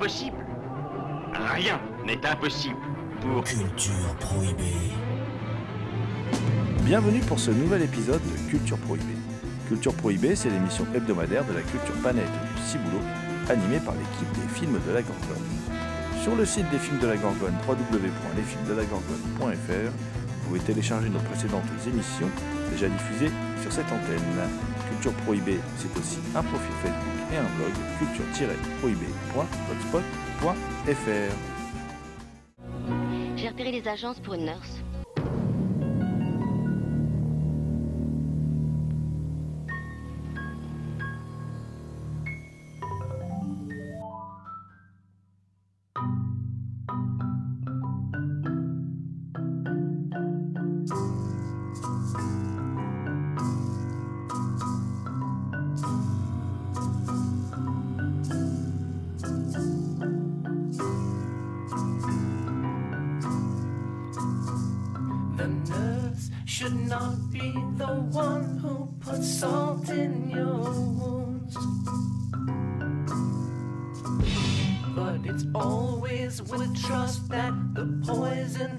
Rien n'est impossible pour... Culture prohibée. Bienvenue pour ce nouvel épisode de Culture Prohibée. Culture Prohibée, c'est l'émission hebdomadaire de la culture panette du Ciboulot, animée par l'équipe des films de la Gorgone. Sur le site des films de la Gorgone, www.lesfilmsdelagorgone.fr, vous pouvez télécharger nos précédentes émissions déjà diffusées sur cette antenne. Culture Prohibée, c'est aussi un profil Facebook et un blog culture-prohibée.blogspot.fr. J'ai repéré les agences pour une nurse. Puts salt in your wounds. But it's always with trust that the poison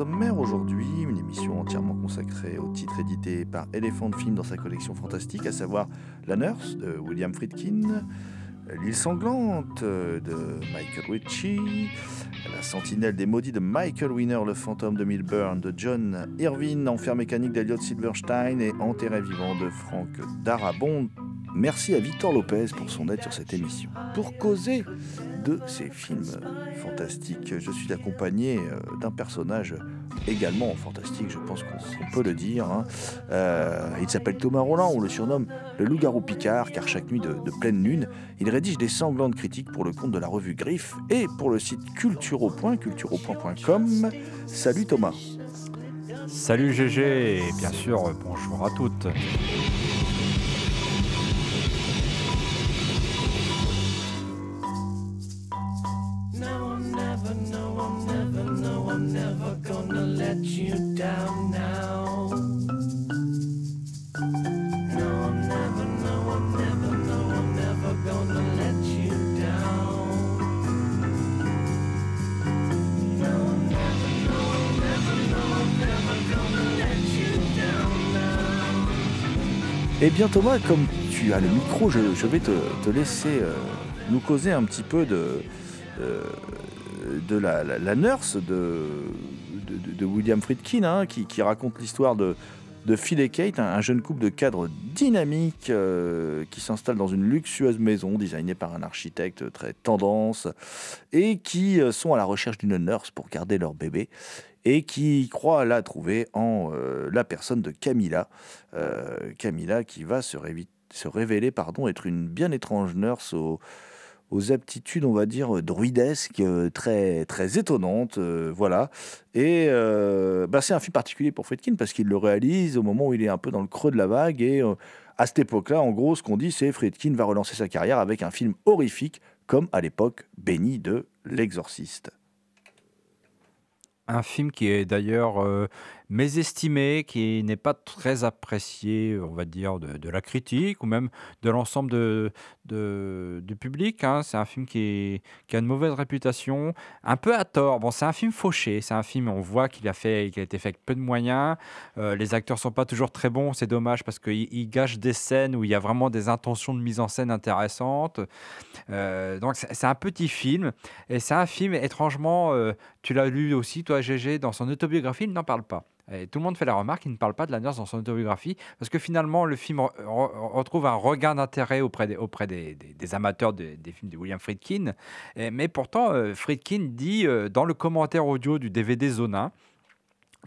sommaire aujourd'hui, une émission entièrement consacrée au titre édité par Elephant Film dans sa collection fantastique, à savoir La Nurse de William Friedkin, L'île sanglante de Michael Ritchie, La sentinelle des maudits de Michael Winner, Le fantôme de Milburn de John Irvine, Enfer mécanique d'Eliot Silverstein et Enterré vivant de Frank Darabont. Merci à Victor Lopez pour son aide sur cette émission. Pour causer de ces films fantastiques, je suis accompagné euh, d'un personnage également fantastique, je pense qu'on peut le dire. hein. Euh, il s'appelle Thomas Roland, on le surnomme le loup-garou Picard, car chaque nuit de, pleine lune, il rédige des sanglantes critiques pour le compte de la revue Griffe et pour le site culturo.culturopoint.com. Salut Thomas. Salut GG et bien sûr bonjour à toutes. Eh bien Thomas, comme tu as le micro, je, vais te, laisser euh, nous causer un petit peu de, euh, la, la- nurse de, William Friedkin, hein, qui, raconte l'histoire de, de Phil et Kate, un, un jeune couple de cadres dynamiques euh, qui s'installe dans une luxueuse maison designée par un architecte très tendance et qui sont à la recherche d'une nurse pour garder leur bébé et qui croient la trouver en euh, la personne de Camilla. Euh, Camilla qui va se, révéler pardon, être une bien étrange nurse au- aux aptitudes, on va dire, druidesques, euh, très, très étonnantes. voilà. Et bah, c'est un film particulier pour Friedkin parce qu'il le réalise au moment où il est un peu dans le creux de la vague. Et à cette époque-là, en gros, ce qu'on dit, c'est Friedkin va relancer sa carrière avec un film horrifique, comme à l'époque Béni de L'Exorciste. Un film qui est d'ailleurs euh, mésestimé, qui n'est pas très apprécié, on va dire, de, la critique ou même de l'ensemble de, du public. hein. C'est un film qui, a une mauvaise réputation, un peu à tort. Bon, c'est un film fauché, c'est un film, on voit qu'il a, a été fait avec peu de moyens. Euh, les acteurs sont pas toujours très bons, c'est dommage parce qu'ils ils gâchent des scènes où il y a vraiment des intentions de mise en scène intéressantes. Euh, donc c'est un petit film et c'est un film étrangement, euh, tu l'as lu aussi toi GG dans son autobiographie, il n'en parle pas. Tout le monde fait la remarque, il ne parle pas de la nurse dans son autobiographie parce que finalement le film re- re- retrouve un regain d'intérêt auprès des, auprès des, amateurs de- des films de William Friedkin. Mais pourtant euh, Friedkin dit euh, dans le commentaire audio du DVD Zone 1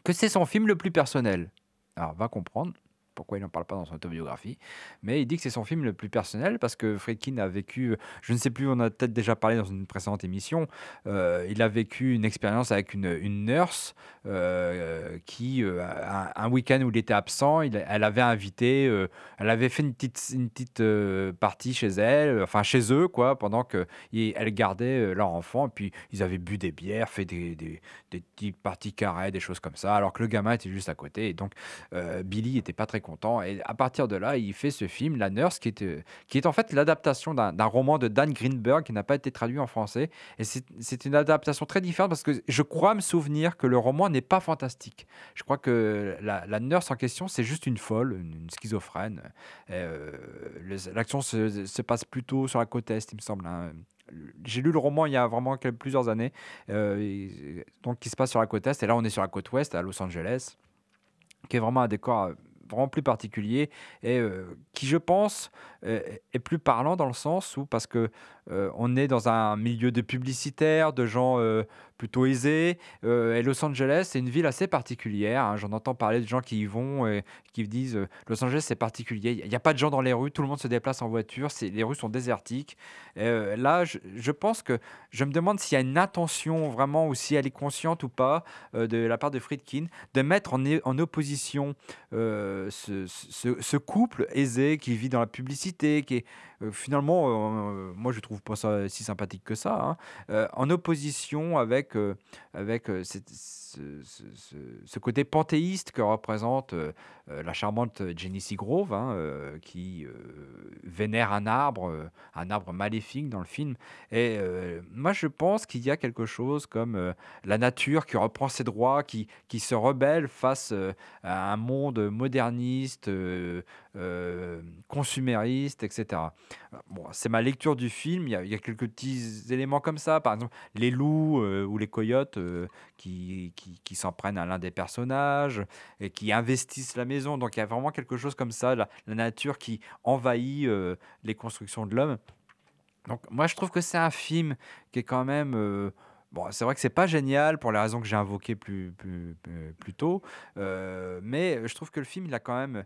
que c'est son film le plus personnel. Alors va comprendre pourquoi il n'en parle pas dans son autobiographie, mais il dit que c'est son film le plus personnel parce que Friedkin a vécu, je ne sais plus, on a peut-être déjà parlé dans une précédente émission, euh, il a vécu une expérience avec une, nurse euh, qui, euh, un, week-end où il était absent, elle avait invité, elle avait fait une petite, une petite partie chez elle, enfin chez eux, quoi, pendant que il- elle gardait leur enfant, et puis ils avaient bu des bières, fait des, des, des petites parties carrées, des choses comme ça, alors que le gamin était juste à côté, et donc Billy était pas très content. Et à partir de là, il fait ce film, La Nurse, qui est, euh, qui est en fait l'adaptation d'un roman de Dan Greenberg qui n'a pas été traduit en français. Et c'est une adaptation très différente parce que je crois me souvenir que le roman n'est pas fantastique. Je crois que la, la nurse en question, c'est juste une folle, une, schizophrène. Euh, L'action se, se passe plutôt sur la côte est, il me semble. hein. J'ai lu le roman il y a vraiment plusieurs années, euh, donc qui se passe sur la côte est. Et là, on est sur la côte ouest, à Los Angeles qui est vraiment un décor plus particulier et euh, qui, je pense, euh, est plus parlant dans le sens où, parce que euh, on est dans un milieu de publicitaires, de gens plutôt aisés, euh, et Los Angeles, c'est une ville assez particulière. hein. J'en entends parler de gens qui y vont et qui disent euh, Los Angeles, c'est particulier. Il n'y a pas de gens dans les rues, tout le monde se déplace en voiture, les rues sont désertiques. Euh, là, je, pense que je me demande s'il y a une intention vraiment, ou si elle est consciente ou pas, de la part de Friedkin, de mettre en, opposition ce, ce- ce couple aisé qui vit dans la publicité, qui est euh, finalement, euh, moi je trouve pas ça si sympathique que ça, hein, euh, en opposition avec, euh, avec euh, cette- ce, côté panthéiste que représente euh, euh, la charmante Jenny Seagrove, hein, euh, qui vénère un arbre, un arbre maléfique dans le film. Et moi je pense qu'il y a quelque chose comme la nature qui reprend ses droits, qui, qui se rebelle face à un monde moderniste, consumériste, etc. Bon, c'est ma lecture du film. Il y, a, quelques petits éléments comme ça. Par exemple, les loups euh, ou les coyotes euh, qui, qui, s'en prennent à l'un des personnages et qui investissent la maison. Donc il y a vraiment quelque chose comme ça, la, la nature qui envahit euh, les constructions de l'homme. Donc moi je trouve que c'est un film qui est quand même... Bon, c'est vrai que c'est pas génial pour les raisons que j'ai invoquées plus, plus, plus- tôt, euh, mais je trouve que le film, il a quand même.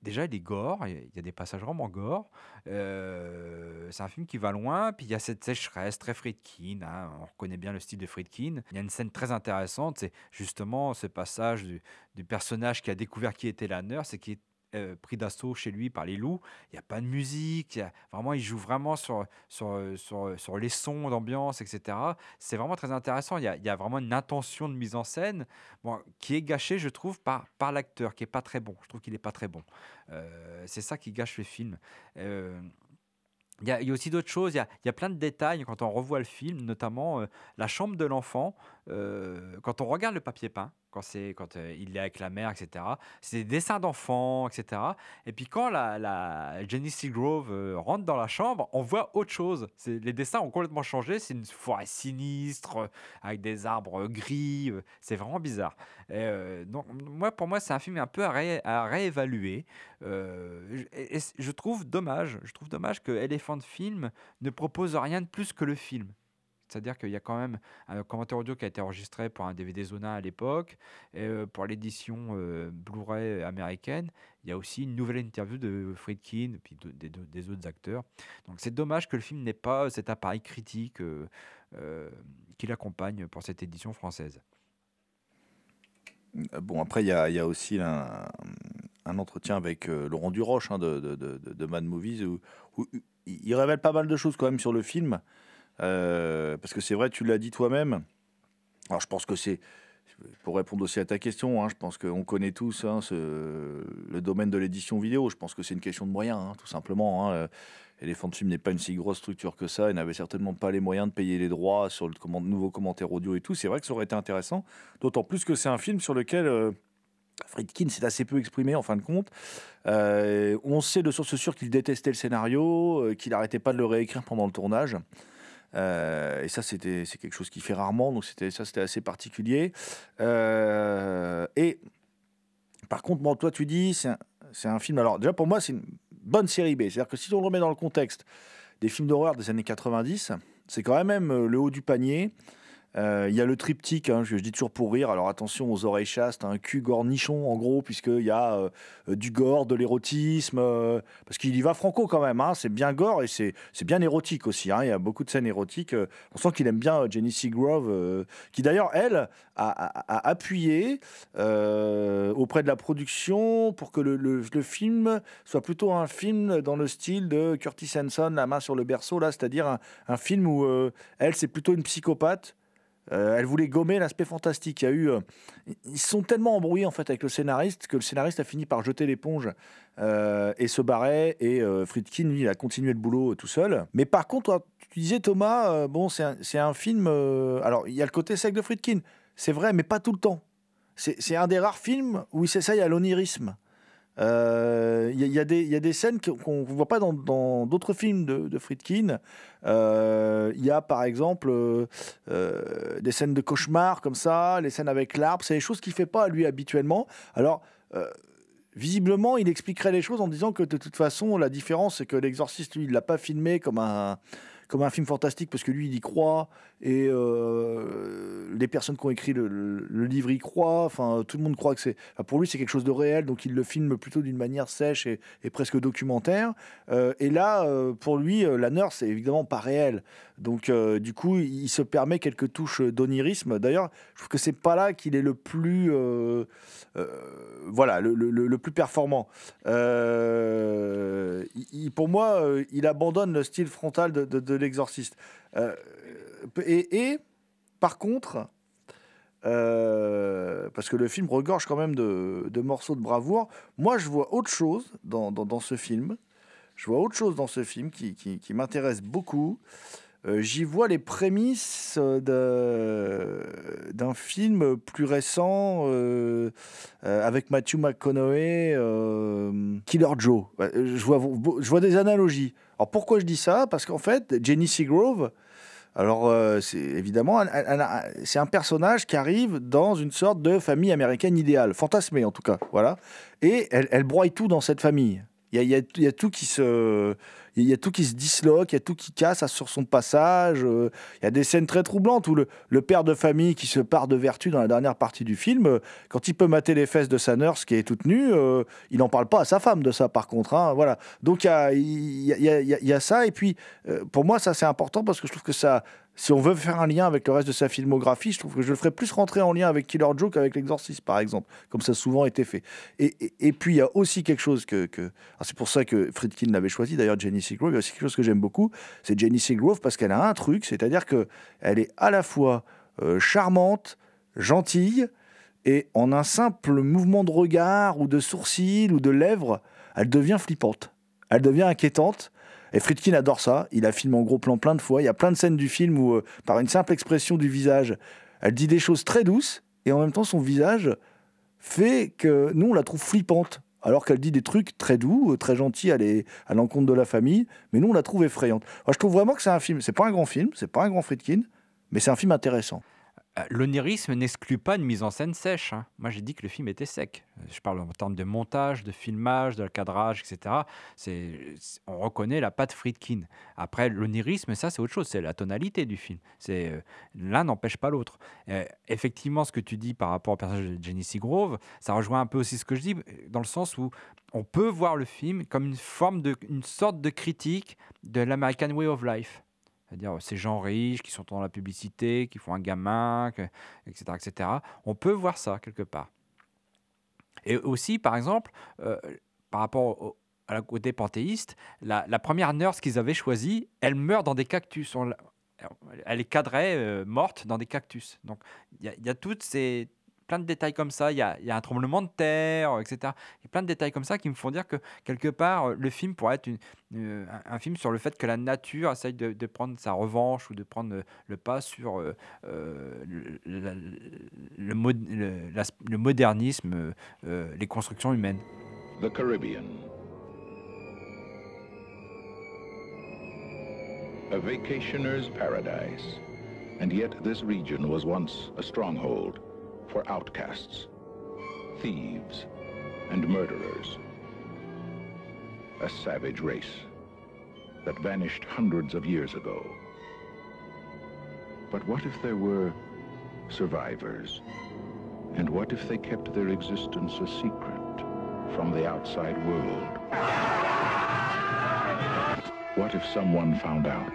déjà, il est gore, il y a des passages vraiment gore. euh, c'est un film qui va loin, puis il y a cette sécheresse très Friedkin. hein, on reconnaît bien le style de Friedkin. Il y a une scène très intéressante, c'est justement ce passage du, du personnage qui a découvert qui était la nurse et qui est euh, pris d'assaut chez lui par les loups. Il n'y a pas de musique, vraiment, il joue vraiment sur, sur, sur, sur les sons d'ambiance, etc c'est vraiment très intéressant. Il y, a, vraiment une intention de mise en scène qui est gâchée, je trouve, par, par l'acteur, qui est pas très bon. Je trouve qu'il n'est pas très bon. Euh, c'est ça qui gâche le film. Euh, il y, a, aussi d'autres choses, il y, a, y a plein de détails quand on revoit le film, notamment euh, la chambre de l'enfant. Euh, quand on regarde le papier peint, quand, c'est, quand euh, il est avec la mère, etc., c'est des dessins d'enfants, etc. Et puis quand la, la Jenny Seagrove euh, rentre dans la chambre, on voit autre chose. Les dessins ont complètement changé. C'est une forêt sinistre, avec des arbres gris. c'est vraiment bizarre. Donc, moi, pour moi, c'est un film un peu à, ré- à réévaluer. Et, je trouve dommage, je trouve dommage que Elephant Film ne propose rien de plus que le film. C'est-à-dire qu'il y a quand même un commentaire audio qui a été enregistré pour un DVD Zona à l'époque, et euh, pour l'édition euh, Blu-ray américaine, il y a aussi une nouvelle interview de Friedkin puis de- des, autres acteurs. Donc c'est dommage que le film n'ait pas cet appareil critique euh, qui l'accompagne pour cette édition française. Bon, après, il y a, aussi un, entretien avec Laurent Duroche hein, de, Mad Movies où, il révèle pas mal de choses quand même sur le film. Euh, parce que c'est vrai, tu l'as dit toi-même. Alors, je pense que c'est. Pour répondre aussi à ta question, hein, je pense qu'on connaît tous hein, le domaine de l'édition vidéo. Je pense que c'est une question de moyens, hein, tout simplement. Hein. Euh, Elephant Film n'est pas une si grosse structure que ça. Il n'avait certainement pas les moyens de payer les droits sur le nouveau commentaire audio et tout. C'est vrai que ça aurait été intéressant. D'autant plus que c'est un film sur lequel euh, Friedkin s'est assez peu exprimé en fin de compte. Euh, on sait de source sûre qu'il détestait le scénario, qu'il n'arrêtait pas de le réécrire pendant le tournage. Euh, et ça, c'était c'est quelque chose qu'il fait rarement, donc c'était ça, c'était assez particulier. Euh, et par contre, moi, toi, tu dis, c'est c'est un film. Alors, déjà, pour moi, c'est une bonne série B. C'est-à-dire que si on le remet dans le contexte des films d'horreur des années 90, c'est quand même euh, le haut du panier. Euh, Il y a le triptyque, hein, je, dis toujours pour rire. Alors attention aux oreilles chastes, un cul gore nichon en gros, puisqu'il y a euh, du gore, de l'érotisme, euh, parce qu'il y va franco quand même. hein, c'est bien gore et c'est bien érotique aussi. hein, Il y a beaucoup de scènes érotiques. on sent qu'il aime bien Jenny Seagrove, qui d'ailleurs elle a, appuyé auprès de la production pour que le, film soit plutôt un film dans le style de Curtis Hanson, La main sur le berceau, là, c'est-à-dire un, un film où elle c'est plutôt une psychopathe. Euh, elle voulait gommer l'aspect fantastique. Il y a eu, euh, ils sont tellement embrouillés en fait avec le scénariste que le scénariste a fini par jeter l'éponge euh, et se barrer. Et Friedkin, lui, a continué le boulot tout seul. Mais par contre, tu disais Thomas, bon, c'est un, un film. alors, il y a le côté sec de Friedkin, c'est vrai, mais pas tout le temps. C'est un des rares films où il s'essaye à l'onirisme. Euh, Il il y a des- scènes qu'on ne voit pas dans d'autres films de, Friedkin. Euh, Il y a par exemple euh, euh, des scènes de cauchemar comme ça, les scènes avec l'arbre, c'est des choses qu'il fait pas lui habituellement. Alors euh, visiblement, il expliquerait les choses en disant que de toute façon, la différence c'est que l'exorciste lui, il l'a pas filmé comme un comme un film fantastique parce que lui il y croit et euh, les personnes qui ont écrit le, livre y croient. Enfin tout le monde croit que c'est pour lui c'est quelque chose de réel donc il le filme plutôt d'une manière sèche et, presque documentaire. Euh, et là euh, pour lui la nurse c'est évidemment pas réel. Donc du coup il se permet quelques touches d'onirisme. D'ailleurs je trouve que c'est pas là qu'il est le plus voilà le, plus performant. Il- pour moi il abandonne le style frontal de l'exorciste Euh, et, par contre euh, parce que le film regorge quand même de, de morceaux de bravoure. Moi, je vois autre chose dans, dans, ce film. Je vois autre chose dans ce film qui, qui, m'intéresse beaucoup. Euh, J'y vois les prémices d'un film plus récent avec Matthew McConaughey, Killer Joe. Je vois, je vois des analogies. Alors pourquoi je dis ça? Parce qu'en fait, Jenny Seagrove, alors, euh, c'est évidemment, c'est un personnage qui arrive dans une sorte de famille américaine idéale, fantasmée en tout cas, voilà. Et elle, elle broye tout dans cette famille. Il y a, tout qui se, il y a tout qui se disloque, il y a tout qui casse sur son passage. euh, Il y a des scènes très troublantes où le, père de famille qui se part de vertu dans la dernière partie du film, euh, quand il peut mater les fesses de sa nurse qui est toute nue, euh, il n'en parle pas à sa femme de ça par contre. hein, voilà. Donc il y a, ça. Et puis euh, pour moi, ça c'est important parce que je trouve que ça, si on veut faire un lien avec le reste de sa filmographie, je trouve que je le ferais plus rentrer en lien avec Killer Joe qu'avec L'Exorciste, par exemple, comme ça a souvent été fait. Et, et- puis, il y a aussi quelque chose que. alors, c'est pour ça que Friedkin l'avait choisi, d'ailleurs, Jenny Seagrove. Il y a aussi quelque chose que j'aime beaucoup, c'est Jenny Seagrove parce qu'elle a un truc, c'est-à-dire que elle est à la fois euh, charmante, gentille, et en un simple mouvement de regard ou de sourcil ou de lèvres, elle devient flippante. Elle devient inquiétante. Et Friedkin adore ça. Il a filmé en gros plan plein de fois. Il y a plein de scènes du film où, euh, par une simple expression du visage, Elle dit des choses très douces et en même temps son visage fait que nous on la trouve flippante. Alors qu'elle dit des trucs très doux, euh, très gentils à l'encontre de la famille, mais nous on la trouve effrayante. Je trouve vraiment que c'est un film. C'est pas un grand film, c'est pas un grand Friedkin, mais c'est un film intéressant. Euh, L'onirisme n'exclut pas une mise en scène sèche. hein. Moi, j'ai dit que le film était sec. Euh, Je parle en termes de montage, de filmage, de cadrage, etc. On reconnaît la patte Friedkin. Après, l'onirisme, ça, c'est autre chose. C'est la tonalité du film. C'est, euh, l'un n'empêche pas l'autre. Effectivement, ce que tu dis par rapport au personnage de Jenny Seagrove, ça rejoint un peu aussi ce que je dis, dans le sens où on peut voir le film comme une forme de, une sorte de critique de l'American Way of Life. C'est-à-dire euh, ces gens riches qui sont dans la publicité, qui font un gamin, etc., etc. On peut voir ça quelque part. Et aussi, par exemple, euh, par rapport au, à la la, première nurse qu'ils avaient choisie, elle meurt dans des cactus. On elle est cadrée, euh, morte dans des cactus. Donc, il y a toutes ces plein de détails comme ça. Il y a, un tremblement de terre, etc. Il y a plein de détails comme ça qui me font dire que quelque part, euh, le film pourrait être euh, un, film sur le fait que la nature essaye de, prendre sa revanche ou de prendre euh, le pas sur le, le modernisme, les constructions humaines. Caribbean. Paradise. And yet, this region was once a stronghold for outcasts, thieves, and murderers. A savage race that vanished hundreds of years ago. But what if there were survivors? And what if they kept their existence a secret from the outside world? What if someone found out?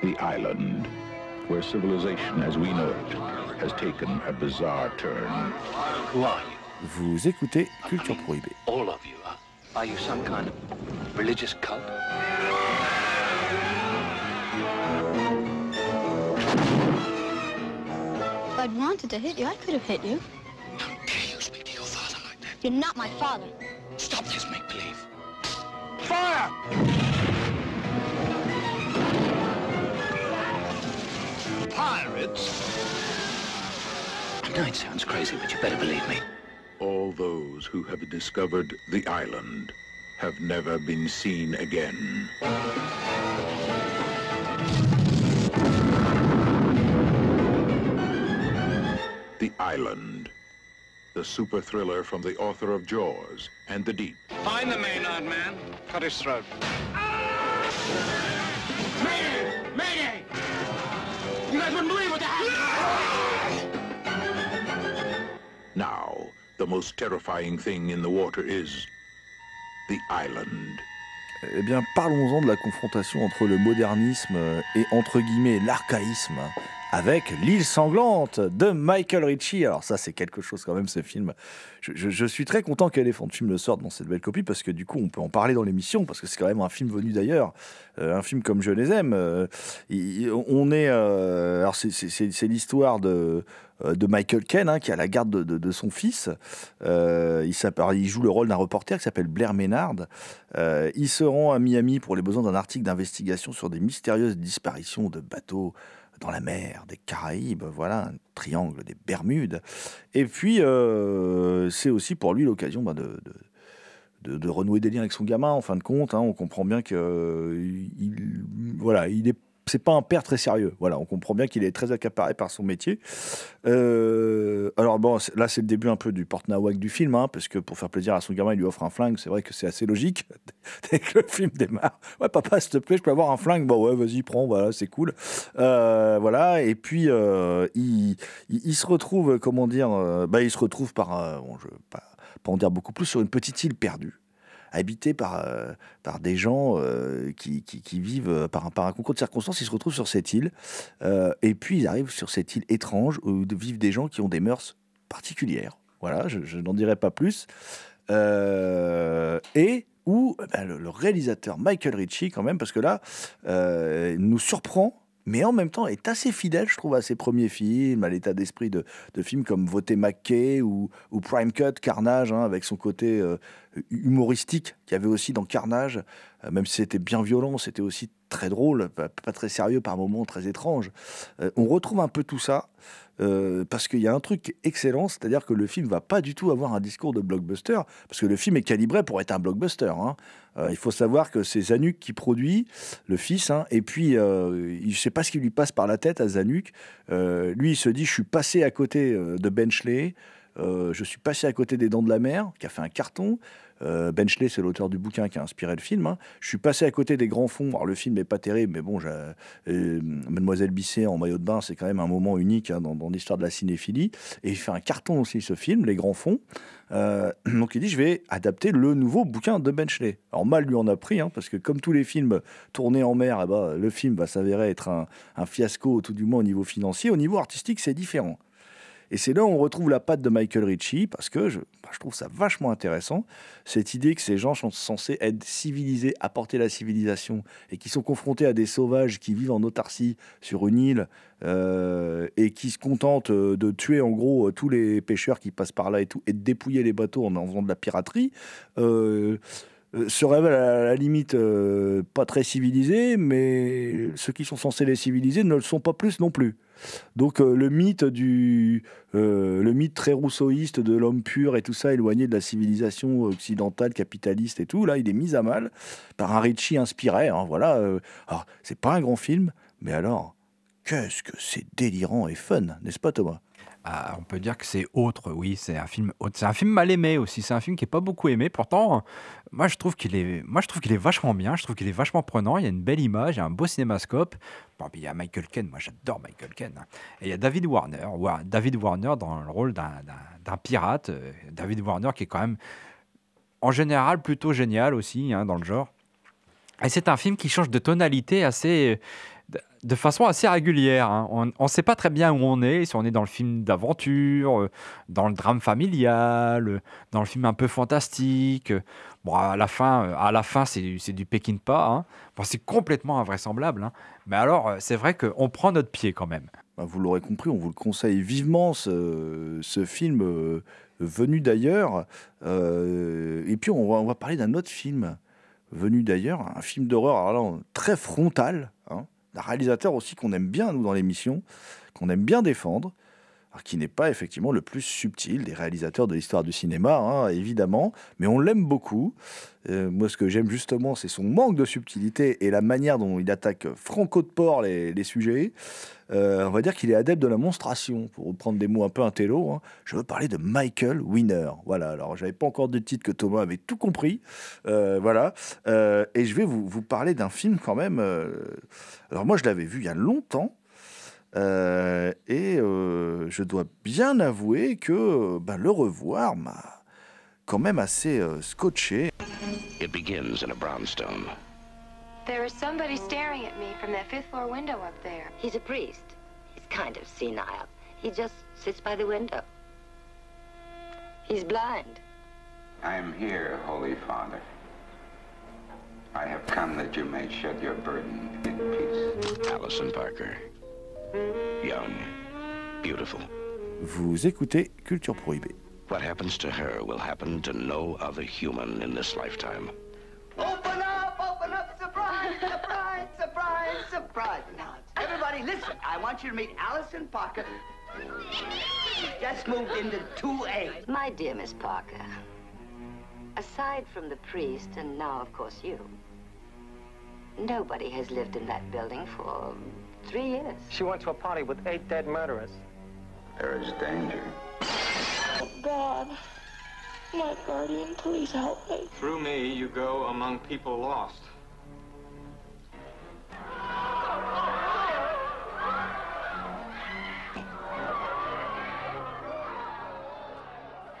The island, where civilization as we know it has taken a bizarre turn. Who are you? Vous écoutez Culture Prohibée. All of you. Are, are you some kind of religious cult? If I'd wanted to hit you, I could have hit you. How dare you speak to your father like that? You're not my father. Stop this make-believe. I know it sounds crazy, but you better believe me. All those who have discovered the island have never been seen again. The Island. The super thriller from the author of Jaws and The Deep. Find the Maynard man. Cut his throat. Mayday! Guys wouldn't believe what Now, the most terrifying thing in the water is the island. Eh bien, parlons-en de la confrontation entre le modernisme et, entre guillemets, l'archaïsme avec L'île sanglante de Michael Ritchie. Alors ça, c'est quelque chose quand même, ce film. Je, suis très content qu'Elephant Film le sorte dans cette belle copie, parce que du coup, on peut en parler dans l'émission, parce que c'est quand même un film venu d'ailleurs. Euh, un film comme je les aime. Euh, on est... euh, alors, c'est- l'histoire de Michael Ken, hein, qui a la garde de, son fils. Il joue le rôle d'un reporter qui s'appelle Blair Ménard. Euh, il se rend à Miami pour les besoins d'un article d'investigation sur des mystérieuses disparitions de bateaux dans la mer des Caraïbes, voilà, un triangle des Bermudes. Et puis, euh, c'est aussi pour lui l'occasion de, de, de- de renouer des liens avec son gamin, en fin de compte. hein. on comprend bien que euh, il, voilà, il est c'est pas un père très sérieux. Voilà, on comprend bien qu'il est très accaparé par son métier. Euh, alors bon, là c'est le début un peu du porte-nawak du film, hein, parce que pour faire plaisir à son gamin, il lui offre un flingue. C'est vrai que c'est assez logique dès que le film démarre. Ouais, papa, s'il te plaît, je peux avoir un flingue? Bon, ouais, vas-y, prends. Voilà, c'est cool. Euh, voilà. Et puis euh, il, se retrouve, comment dire, bah, il se retrouve par, bon, je pas, pas en dire beaucoup plus, sur une petite île perdue habité par, euh, par des gens euh, qui, qui, vivent euh, par un, par un concours de circonstances. Ils se retrouvent sur cette île. et puis, ils arrivent sur cette île étrange où vivent des gens qui ont des mœurs particulières. Voilà, je, n'en dirai pas plus. Et où eh ben, le, réalisateur Michael Ritchie, quand même, parce que là, nous surprend mais en même temps est assez fidèle, je trouve, à ses premiers films, à l'état d'esprit de, films comme Voté McKay ou, Prime Cut, Carnage, hein, avec son côté euh, humoristique qu'il y avait aussi dans Carnage, euh, même si c'était bien violent, c'était aussi très drôle, pas, pas très sérieux par moments, très étrange. Euh, on retrouve un peu tout ça. Euh, parce qu'il y a un truc excellent, c'est-à-dire que le film va pas du tout avoir un discours de blockbuster, parce que le film est calibré pour être un blockbuster. hein. Euh, il faut savoir que c'est Zanuck qui produit, le fils, hein, et puis euh, il ne sait pas ce qui lui passe par la tête à Zanuck. Euh, lui, il se dit, je suis passé à côté de Benchley, je suis passé à côté des Dents de la Mer, qui a fait un carton. Euh, Benchley, c'est l'auteur du bouquin qui a inspiré le film. hein. Je suis passé à côté des grands fonds. Alors, le film n'est pas terrible, mais bon, euh, Mademoiselle Bisset en maillot de bain, c'est quand même un moment unique hein, dans, dans l'histoire de la cinéphilie. Et il fait un carton aussi, ce film, Les Grands Fonds. Euh, donc, il dit Je vais adapter le nouveau bouquin de Benchley. Alors, mal lui en a pris, hein, parce que comme tous les films tournés en mer, eh ben, le film va s'avérer être un, un fiasco, tout du moins au niveau financier. Au niveau artistique, c'est différent. Et c'est là où on retrouve la patte de Michael Ritchie, parce que je, bah, je trouve ça vachement intéressant, cette idée que ces gens sont censés être civilisés, apporter la civilisation, et qui sont confrontés à des sauvages qui vivent en autarcie sur une île, euh, et qui se contentent euh, de tuer en gros euh, tous les pêcheurs qui passent par là et tout, et de dépouiller les bateaux en faisant de la piraterie. Se révèlent à la limite euh, pas très civilisés, mais ceux qui sont censés les civiliser ne le sont pas plus non plus. Donc euh, le mythe du euh, le mythe très rousseauiste de l'homme pur et tout ça éloigné de la civilisation occidentale capitaliste et tout là il est mis à mal par un Ritchie inspiré hein, voilà euh. alors c'est pas un grand film mais alors qu'est-ce que c'est délirant et fun n'est-ce pas Thomas? On peut dire que c'est autre, oui, c'est un film autre. C'est un film mal aimé aussi, c'est un film qui est pas beaucoup aimé. Pourtant, moi je trouve qu'il est, est vachement bien, je trouve qu'il est vachement prenant. Il y a une belle image, il y a un beau cinémascope. Bon, il y a Michael Caine, moi j'adore Michael Caine. hein. Et il y a David Warner, Wa- David Warner dans le rôle d'un pirate. euh, David Warner qui est quand même en général plutôt génial aussi hein, dans le genre. Et c'est un film qui change de tonalité assez, de, façon assez régulière. hein. On ne sait pas très bien où on est, si on est dans le film d'aventure, euh, dans le drame familial, euh, dans le film un peu fantastique. euh. Bon, à la fin, à la fin c'est du Pékin pas. hein. Bon, c'est complètement invraisemblable. hein. Mais alors, c'est vrai qu'on prend notre pied quand même. Bah, vous l'aurez compris, on vous le conseille vivement, ce, film venu d'ailleurs. Et puis, on va, parler d'un autre film venu d'ailleurs, un film d'horreur alors très frontal, d'un réalisateur aussi qu'on aime bien, nous, dans l'émission, qu'on aime bien défendre, qui n'est pas effectivement le plus subtil des réalisateurs de l'histoire du cinéma, hein, évidemment, mais on l'aime beaucoup. Euh, moi, ce que j'aime justement, c'est son manque de subtilité et la manière dont il attaque franco de port les, les sujets. Euh, on va dire qu'il est adepte de la monstration, pour reprendre des mots un peu intello. hein. Je veux parler de Michael Winner. Voilà, alors j'avais pas encore de titre que Thomas avait tout compris. Euh, voilà. Et je vais vous, vous parler d'un film quand même. Alors moi, je l'avais vu il y a longtemps. Euh, et euh, je dois bien avouer que ben, le revoir m'a quand même assez euh, scotché. It begins in a brownstone. There is somebody staring at me from that fifth floor window up there. He's a priest. He's kind of senile. He just sits by the window. He's blind. I am here, Holy Father. I have come that you may shed your burden in peace. Allison Parker. Young. Beautiful. Vous écoutez Culture Prohibée. What happens to her will happen to no other human in this lifetime. Open up, open up, surprise, surprise, surprise, surprise. Now, everybody listen. I want you to meet Allison Parker. She just moved into 2A. My dear Miss Parker, aside from the priest and now, of course, you, nobody has lived in that building for three years. She went to a party with eight dead murderers. There is danger. God, my guardian, please help me. Through me, you go among people lost.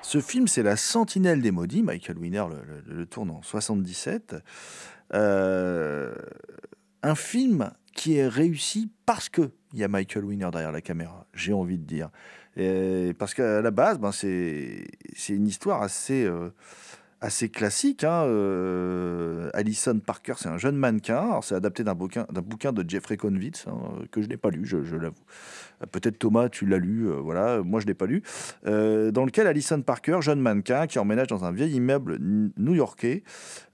Ce film, c'est La Sentinelle des Maudits. Michael Winner le, le- le tourne en 77. Euh, un film qui est réussi parce que il y a Michael Winner derrière la caméra, j'ai envie de dire. Et parce qu'à la base, ben, c'est une histoire assez, euh, assez classique. Hein. Euh, Alison Parker, c'est un jeune mannequin. C'est adapté d'un bouquin, bouquin de Jeffrey Convitz, hein, que je n'ai pas lu, je, l'avoue. Peut-être Thomas, tu l'as lu, euh, voilà. Moi, je l'ai pas lu. Dans lequel Alison Parker, jeune mannequin qui emménage dans un vieil immeuble new-yorkais,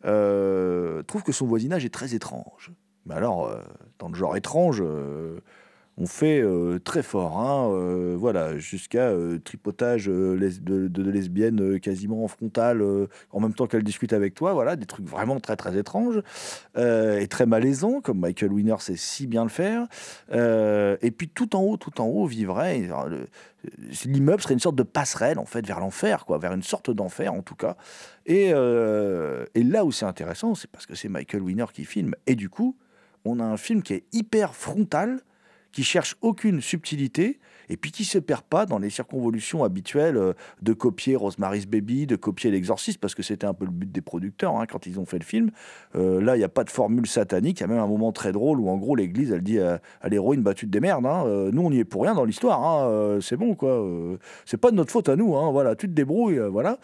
trouve que son voisinage est très étrange. Mais alors, euh, dans le genre étrange, euh, on fait euh, très fort. hein, voilà, jusqu'à tripotage de, de- lesbiennes quasiment en frontal, en même temps qu'elles discutent avec toi. Voilà, des trucs vraiment très très étranges et très malaisants, comme Michael Winner sait si bien le faire. Et puis tout en haut, tout en haut vivrait. L'immeuble serait une sorte de passerelle en fait vers l'enfer, quoi, vers une sorte d'enfer en tout cas. Et, et là où c'est intéressant, c'est parce que c'est Michael Winner qui filme. Et du coup, on a un film qui est hyper frontal, qui cherche aucune subtilité, et puis qui se perd pas dans les circonvolutions habituelles euh, de copier Rosemary's Baby, de copier L'Exorciste, parce que c'était un peu le but des producteurs hein, quand ils ont fait le film. Euh, là, il n'y a pas de formule satanique. Il y a même un moment très drôle où, en gros, l'Église, elle dit à, l'héroïne, tu te démerdes. hein, euh, nous, on n'y est pour rien dans l'histoire. hein, c'est bon, quoi. c'est pas de notre faute à nous. voilà, tu te débrouilles, voilà.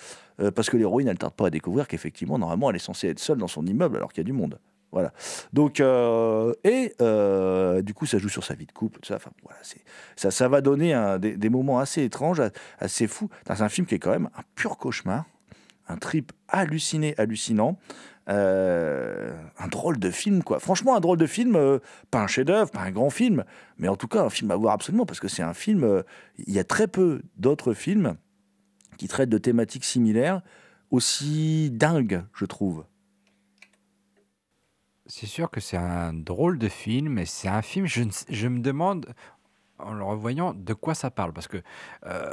Parce que l'héroïne, elle tarde pas à découvrir qu'effectivement, normalement, elle est censée être seule dans son immeuble alors qu'il y a du monde. Voilà. Donc, euh, et euh, du coup, ça joue sur sa vie de couple, tout ça. Enfin, voilà, c'est, ça, ça va donner des, moments assez étranges, assez fous, dans un film qui est quand même un pur cauchemar, un trip halluciné, hallucinant. Euh, un drôle de film, quoi. Franchement, un drôle de film, pas un chef-d'œuvre, pas un grand film, mais en tout cas, un film à voir absolument, parce que c'est un film. Il y a très peu d'autres films qui traitent de thématiques similaires, aussi dingues, je trouve. C'est sûr que c'est un drôle de film, et c'est un film, je, me demande, en le revoyant, de quoi ça parle. Parce que euh,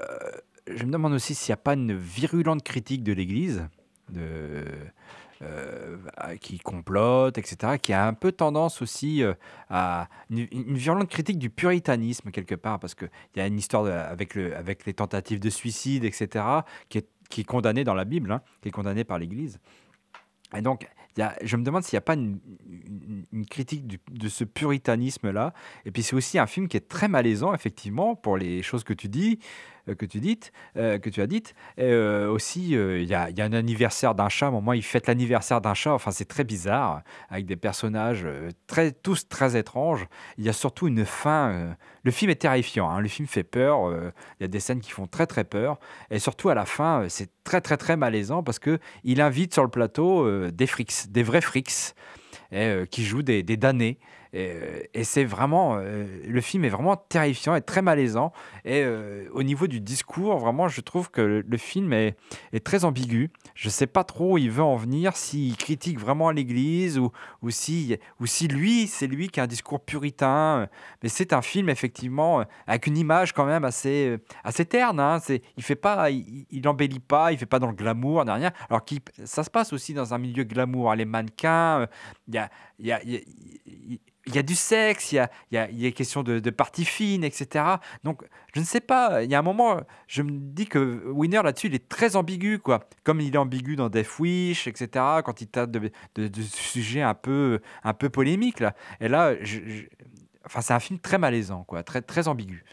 je me demande aussi s'il n'y a pas une virulente critique de l'Église, euh, qui complote, etc., qui a un peu tendance aussi euh, à une, virulente critique du puritanisme, quelque part, parce qu'il y a une histoire avec, le, avec les tentatives de suicide, etc., qui est, condamnée dans la Bible, hein, qui est condamnée par l'Église. Et donc, y a- je me demande s'il n'y a pas une, critique de ce puritanisme-là. Et puis, c'est aussi un film qui est très malaisant, effectivement, pour les choses que tu dis, que tu euh, que tu as dites. Et, euh, aussi, euh, il y, a, un anniversaire d'un chat. À un moment, il fête l'anniversaire d'un chat. Enfin, c'est très bizarre, avec des personnages euh, très, tous très étranges. Il y a surtout une fin. euh, le film est terrifiant. hein, Le film fait peur. euh, Il y a des scènes qui font très, très peur. Et surtout, à la fin, euh, c'est très, très, très malaisant parce que il invite sur le plateau euh, des frics, des vrais frics, euh, qui jouent des, des damnés. Et, euh, et c'est vraiment, euh, le film est vraiment terrifiant et très malaisant. Et euh, au niveau du discours, vraiment, je trouve que le, film est, très ambigu. Je ne sais pas trop où il veut en venir, s'il critique vraiment l'Église ou, ou, si, ou si lui, c'est lui qui a un discours puritain. Mais c'est un film, effectivement, avec une image quand même assez, assez terne. Hein. C'est, il fait pas, il, il embellit pas, il fait pas dans le glamour, rien. Alors qu'il, ça se passe aussi dans un milieu glamour. Les mannequins, il y a- il- y a du sexe, il y a, il y a, question de, de parties fines, etc. Donc, je ne sais pas, il y a un moment, je me dis que Winner là-dessus, il est très ambigu, quoi. Comme il est ambigu dans Death Wish, etc., quand il tape de, sujets un peu, un peu polémiques, là. Et là, enfin, c'est un film très malaisant, quoi, très, très ambigu.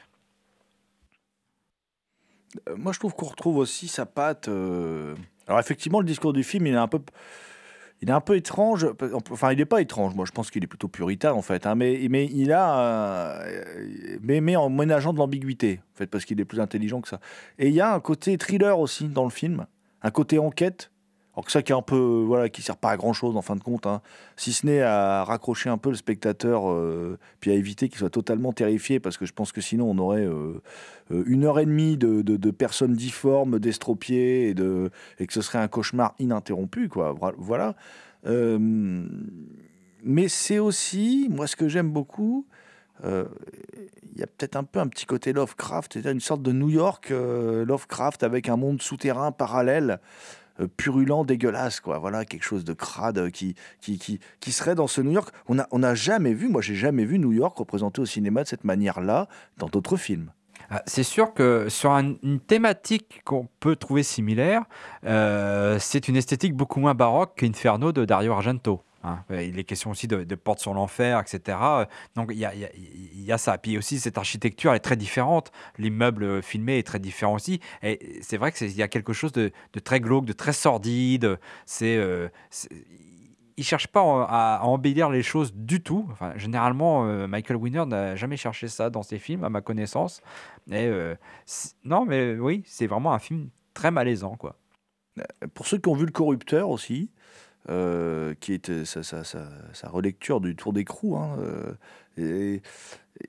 Euh, Moi, je trouve qu'on retrouve aussi sa patte. euh, Alors, effectivement, le discours du film, il est un peu, il est un peu étrange. Enfin, il n'est pas étrange. Moi, je pense qu'il est plutôt puritain, en fait. hein, Mais, mais il a, euh, mais, mais en ménageant de l'ambiguïté, en fait, parce qu'il est plus intelligent que ça. Et il y a un côté thriller aussi dans le film, un côté enquête. Alors que ça qui est un peu, voilà, qui sert pas à grand chose en fin de compte, hein, si ce n'est à raccrocher un peu le spectateur, euh, puis à éviter qu'il soit totalement terrifié, parce que je pense que sinon on aurait euh, euh, une heure et demie de, personnes difformes, d'estropiés, et, que ce serait un cauchemar ininterrompu, quoi. Voilà. Euh, mais c'est aussi, moi, ce que j'aime beaucoup, euh, il y a peut-être un peu un petit côté Lovecraft, c'est-à-dire une sorte de New York euh, Lovecraft avec un monde souterrain parallèle, euh, purulent, dégueulasse, quoi. Voilà, quelque chose de crade euh, qui, qui, qui, qui serait dans ce New York. On n'a on n'a jamais vu, moi, j'ai jamais vu New York représenté au cinéma de cette manière-là dans d'autres films. Ah, C'est sûr que sur un- une thématique qu'on peut trouver similaire, euh, c'est une esthétique beaucoup moins baroque qu'Inferno de Dario Argento. Hein. Euh, Il est question aussi de, de portes sur l'enfer, etc. Euh, Donc il y a, ça. Puis aussi, cette architecture est très différente. L'immeuble filmé est très différent aussi. Et c'est vrai qu'il y a quelque chose de, très glauque, de très sordide. C'est. euh, il cherche pas à, embellir les choses du tout. Enfin, généralement, euh, Michael Winner n'a jamais cherché ça dans ses films, à ma connaissance. Et, euh, non, mais oui, c'est vraiment un film très malaisant, quoi. Pour ceux qui ont vu Le Corrupteur aussi, euh, qui est euh, sa, sa- sa- relecture du Tour d'écrou. Hein, euh, et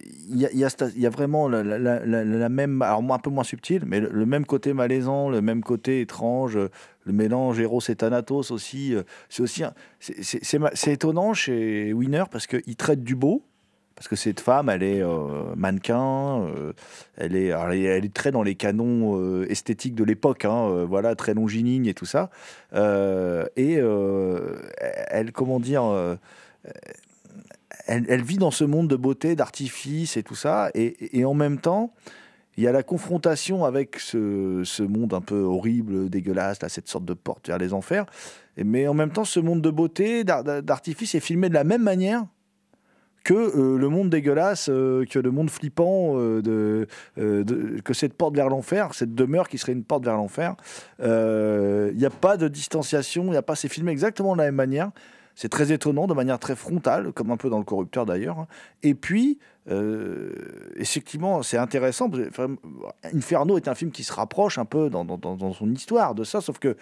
il y a, y a vraiment la, la- la- même, alors un peu moins subtil, mais le, même côté malaisant, le même côté étrange, le mélange Eros et Thanatos aussi. C'est aussi, c'est étonnant chez Winner parce qu'il traite du beau. Parce que cette femme, elle est euh, mannequin, euh, elle, est, elle, est, très dans les canons euh, esthétiques de l'époque, hein, voilà, très longiligne et tout ça. Et elle, comment dire, elle, vit dans ce monde de beauté, d'artifice et tout ça. Et, en même temps, il y a la confrontation avec ce, ce monde un peu horrible, dégueulasse, là, cette sorte de porte vers les enfers. Mais en même temps, ce monde de beauté, d'ar- d'artifice est filmé de la même manière que euh, le monde dégueulasse, euh, que le monde flippant, euh, que cette porte vers l'enfer, cette demeure qui serait une porte vers l'enfer. Il n'y a pas de distanciation, il n'y a pas. C'est filmé exactement de la même manière. C'est très étonnant, de manière très frontale, comme un peu dans le corrupteur d'ailleurs. hein. Et puis, effectivement, c'est intéressant. Inferno est un film qui se rapproche un peu dans- dans son histoire de ça, sauf que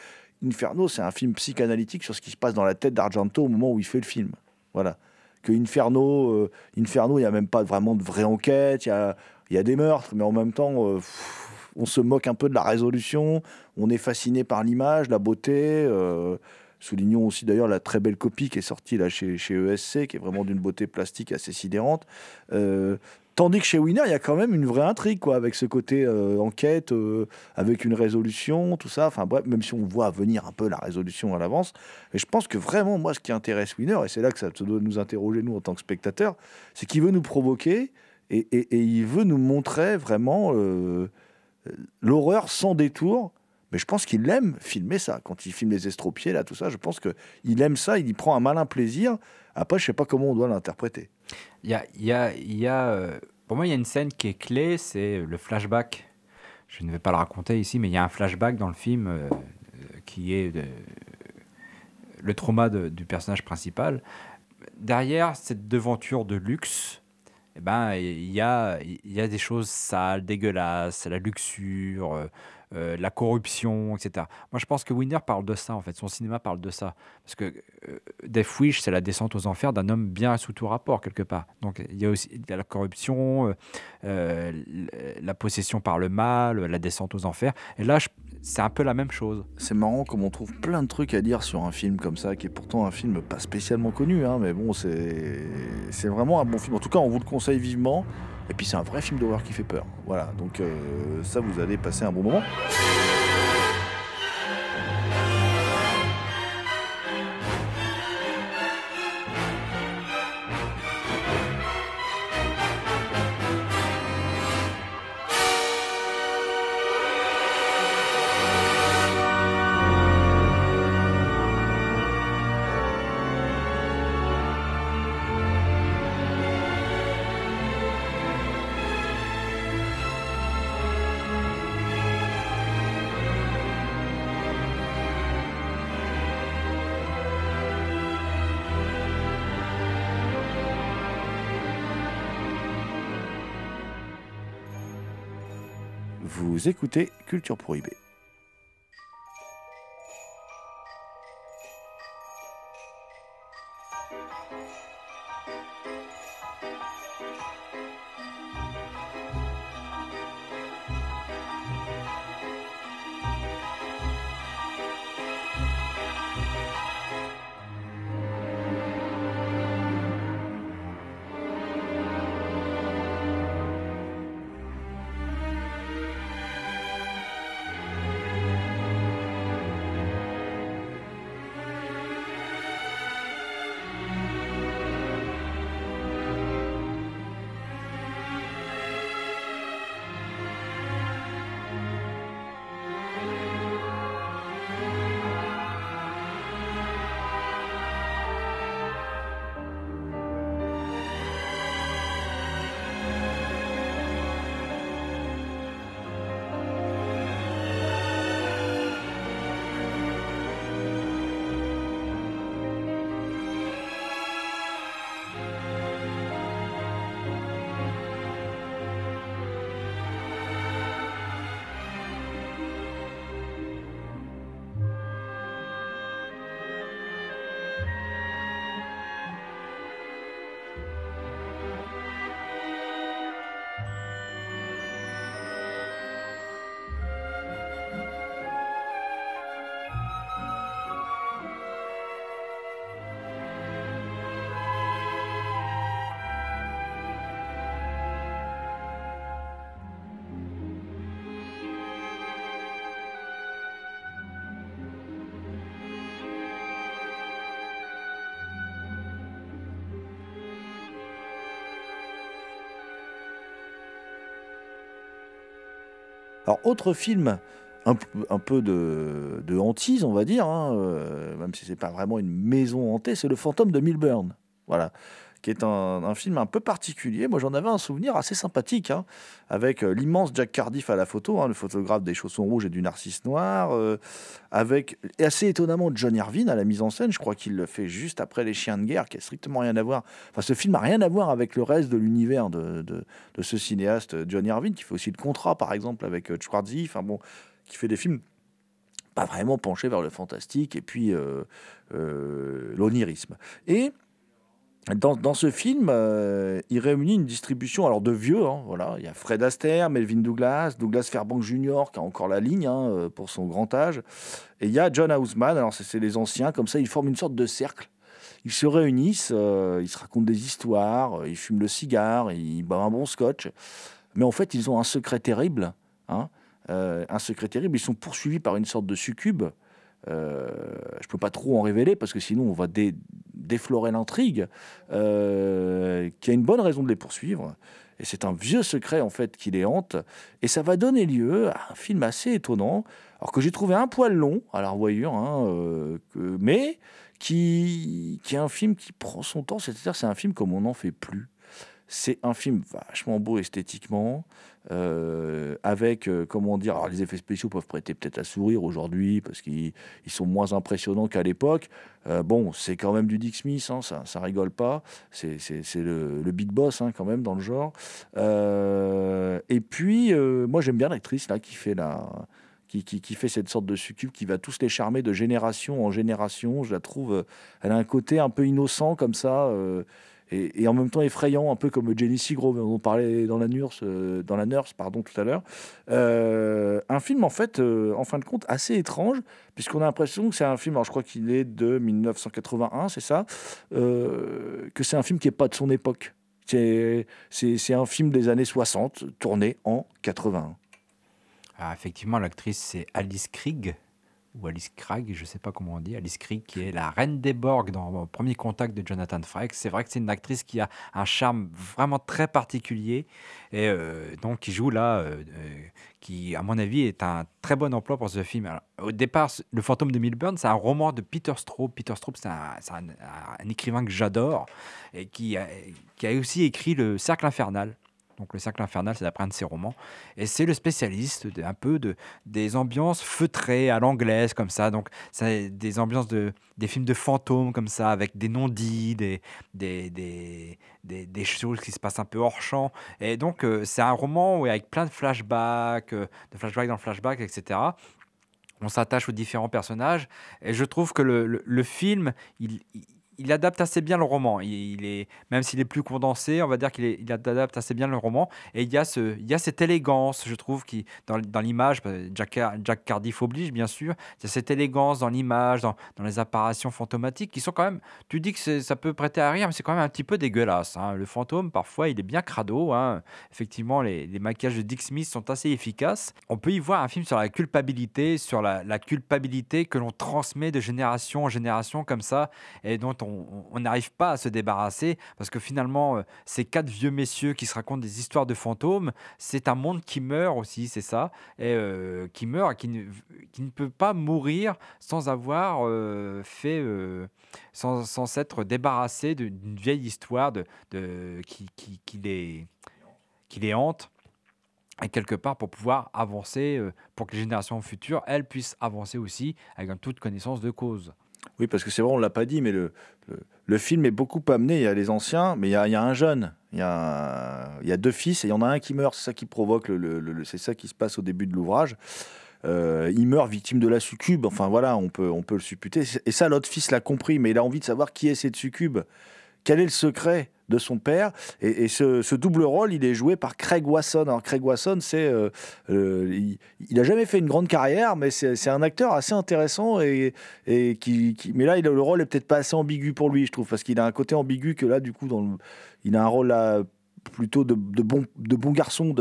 Inferno, c'est un film psychanalytique sur ce qui se passe dans la tête d'Argento au moment où il fait le film. Voilà. Que Inferno, euh, Inferno, il n'y a même pas vraiment de vraie enquête, il y a, des meurtres, mais en même temps, euh, on se moque un peu de la résolution, on est fasciné par l'image, la beauté. euh, Soulignons aussi d'ailleurs la très belle copie qui est sortie là chez, chez ESC, qui est vraiment d'une beauté plastique assez sidérante. Tandis que chez Winner, il y a quand même une vraie intrigue, quoi, avec ce côté euh, enquête, euh, avec une résolution, tout ça. Enfin bref, même si on voit venir un peu la résolution à l'avance. Mais je pense que vraiment, moi, ce qui intéresse Winner, et c'est là que ça doit nous interroger, nous, en tant que spectateurs, c'est qu'il veut nous provoquer et, il veut nous montrer vraiment euh, l'horreur sans détour. Mais je pense qu'il aime filmer ça. Quand il filme les estropiés, là, tout ça, je pense qu'il aime ça, il y prend un malin plaisir. Après, je sais pas comment on doit l'interpréter. Il y a, y a, y a, euh, pour moi, il y a une scène qui est clé, c'est le flashback. Je ne vais pas le raconter ici, mais il y a un flashback dans le film euh, euh, qui est le trauma du personnage principal. Derrière cette devanture de luxe, eh ben, il y a, y a des choses sales, dégueulasses, la luxure, euh, la corruption, etc. Moi, je pense que Winner parle de ça, en fait. Son cinéma parle de ça. Parce que Death Wish, c'est la descente aux enfers d'un homme bien sous tout rapport, quelque part. Donc, il y a aussi la corruption, euh, euh, la possession par le mal, la descente aux enfers. Et là, c'est un peu la même chose. C'est marrant comme on trouve plein de trucs à dire sur un film comme ça, qui est pourtant un film pas spécialement connu, hein, mais bon, c'est vraiment un bon film. En tout cas, on vous le conseille vivement. Et puis, c'est un vrai film d'horreur qui fait peur. Voilà, donc euh, ça, vous allez passer un bon moment. Vous écoutez Culture Prohibée. Alors, autre film, un, peu de, de hantise, on va dire, hein, euh, même si c'est pas vraiment une maison hantée, c'est Le Fantôme de Milburn. Voilà. Qui est un, film un peu particulier. Moi, j'en avais un souvenir assez sympathique, hein, avec euh, l'immense Jack Cardiff à la photo, hein, le photographe des chaussons rouges et du narcisse noir, euh, avec et assez étonnamment John Irvine à la mise en scène. Je crois qu'il le fait juste après Les Chiens de guerre, qui a strictement rien à voir. Enfin, ce film a rien à voir avec le reste de l'univers de, de, ce cinéaste euh, John Irvine, qui fait aussi le contrat, par exemple, avec Schwarzy. Enfin bon, qui fait des films pas vraiment penchés vers le fantastique et puis l'onirisme. Et dans, ce film, euh, il réunit une distribution alors de vieux. hein, voilà, il y a Fred Astaire, Melvin Douglas, Douglas Fairbanks Jr. qui a encore la ligne hein, euh, pour son grand âge, et il y a John Houseman. Alors c'est les anciens, comme ça ils forment une sorte de cercle. Ils se réunissent, euh, ils se racontent des histoires, ils fument le cigare, ils boivent un bon scotch. Mais en fait, ils ont un secret terrible. hein, un secret terrible. Ils sont poursuivis par une sorte de succube. Euh, je peux pas trop en révéler parce que sinon on va dé- déflorer l'intrigue. euh, qui a une bonne raison de les poursuivre. Et c'est un vieux secret en fait qui les hante. Et ça va donner lieu à un film assez étonnant, alors que j'ai trouvé un poil long à la revoyure, hein, euh, que- mais qui, qui est un film qui prend son temps. C'est-à-dire c'est un film comme on n'en fait plus. C'est un film vachement beau esthétiquement, euh, avec, euh, comment dire, les effets spéciaux peuvent prêter peut-être à sourire aujourd'hui parce qu'ils ils sont moins impressionnants qu'à l'époque. Euh, bon, c'est quand même du Dick Smith, hein, ça, ça rigole pas. C'est le, le big boss hein, quand même dans le genre. Et puis, moi j'aime bien l'actrice là qui fait la. Qui, qui- qui fait cette sorte de succube qui va tous les charmer de génération en génération. Je la trouve, elle a un côté un peu innocent comme ça, et, en même temps effrayant, un peu comme Jenny Seagrove, dont on parlait dans la Nurse, euh, pardon, tout à l'heure. Euh, un film en fait, euh, en fin de compte, assez étrange, puisqu'on a l'impression que c'est un film, alors je crois qu'il est de 1981, c'est ça, que c'est un film qui n'est pas de son époque. C'est un film des années 60, tourné en 81. Ah, effectivement, l'actrice, c'est Alice Krieg, ou Alice Craig, je ne sais pas comment on dit, Alice Krieg, qui est la reine des Borg dans Premier Contact de Jonathan Frakes. C'est vrai que c'est une actrice qui a un charme vraiment très particulier, et euh, donc qui joue là, euh, euh, qui, à mon avis, est un très bon emploi pour ce film. Au départ, Le fantôme de Milburn, c'est un roman de Peter Straub. Peter Straub, c'est un, écrivain que j'adore, et qui a aussi écrit Le Cercle Infernal. Donc le cercle infernal, c'est d'après un de ses romans. Et c'est le spécialiste de- un peu de, des ambiances feutrées à l'anglaise, comme ça. Donc c'est des ambiances de des films de fantômes, comme ça, avec des non-dits, des, des, des, choses qui se passent un peu hors champ. Et donc euh, c'est un roman où, avec plein de flashbacks, euh, de flashbacks dans le flashback, etc. On s'attache aux différents personnages. Et je trouve que le, le- film, il, il- il adapte assez bien le roman. Il, il est, même s'il est plus condensé, on va dire qu'il il adapte assez bien le roman. Et il y a, ce, il y a cette élégance, je trouve, qui, dans, l'image, bah, Jack, Car- Jack Cardiff oblige, bien sûr. Il y a cette élégance dans l'image, dans, les apparitions fantomatiques, qui sont quand même. Tu dis que ça peut prêter à rire, mais c'est quand même un petit peu dégueulasse. hein. Le fantôme, parfois, il est bien crado. hein. Effectivement, les, les maquillages de Dick Smith sont assez efficaces. On peut y voir un film sur la culpabilité, sur la, la culpabilité que l'on transmet de génération en génération comme ça, et dont on- on n'arrive pas à se débarrasser, parce que finalement, euh, ces quatre vieux messieurs qui se racontent des histoires de fantômes, c'est un monde qui meurt aussi, c'est ça, et euh, qui meurt, et qui ne, peut pas mourir sans avoir euh, fait, sans, s'être débarrassé d'une vieille histoire de, qui, les, qui les hante et quelque part pour pouvoir avancer, pour que les générations futures, elles, puissent avancer aussi avec une toute connaissance de cause. Oui, parce que c'est vrai, on l'a pas dit, mais le, le, film est beaucoup amené. Il y a les anciens, mais il y a, il y a un jeune. Il y a, il y a deux fils et il y en a un qui meurt. C'est ça qui provoque, le- le- c'est ça qui se passe au début de l'ouvrage. Euh, il meurt victime de la succube. Enfin voilà, on peut, on peut le supputer. Et ça, l'autre fils l'a compris, mais il a envie de savoir qui est cette succube. Quel est le secret de son père Et, ce, double rôle, il est joué par Craig Wasson. Alors Craig Wasson, c'est, euh, euh, il, il a jamais fait une grande carrière, mais c'est un acteur assez intéressant et, qui- mais là, il a, le rôle est peut-être pas assez ambigu pour lui, je trouve, parce qu'il a un côté ambigu que là, du coup, dans le- il a un rôle là plutôt de, de bon de bon garçon,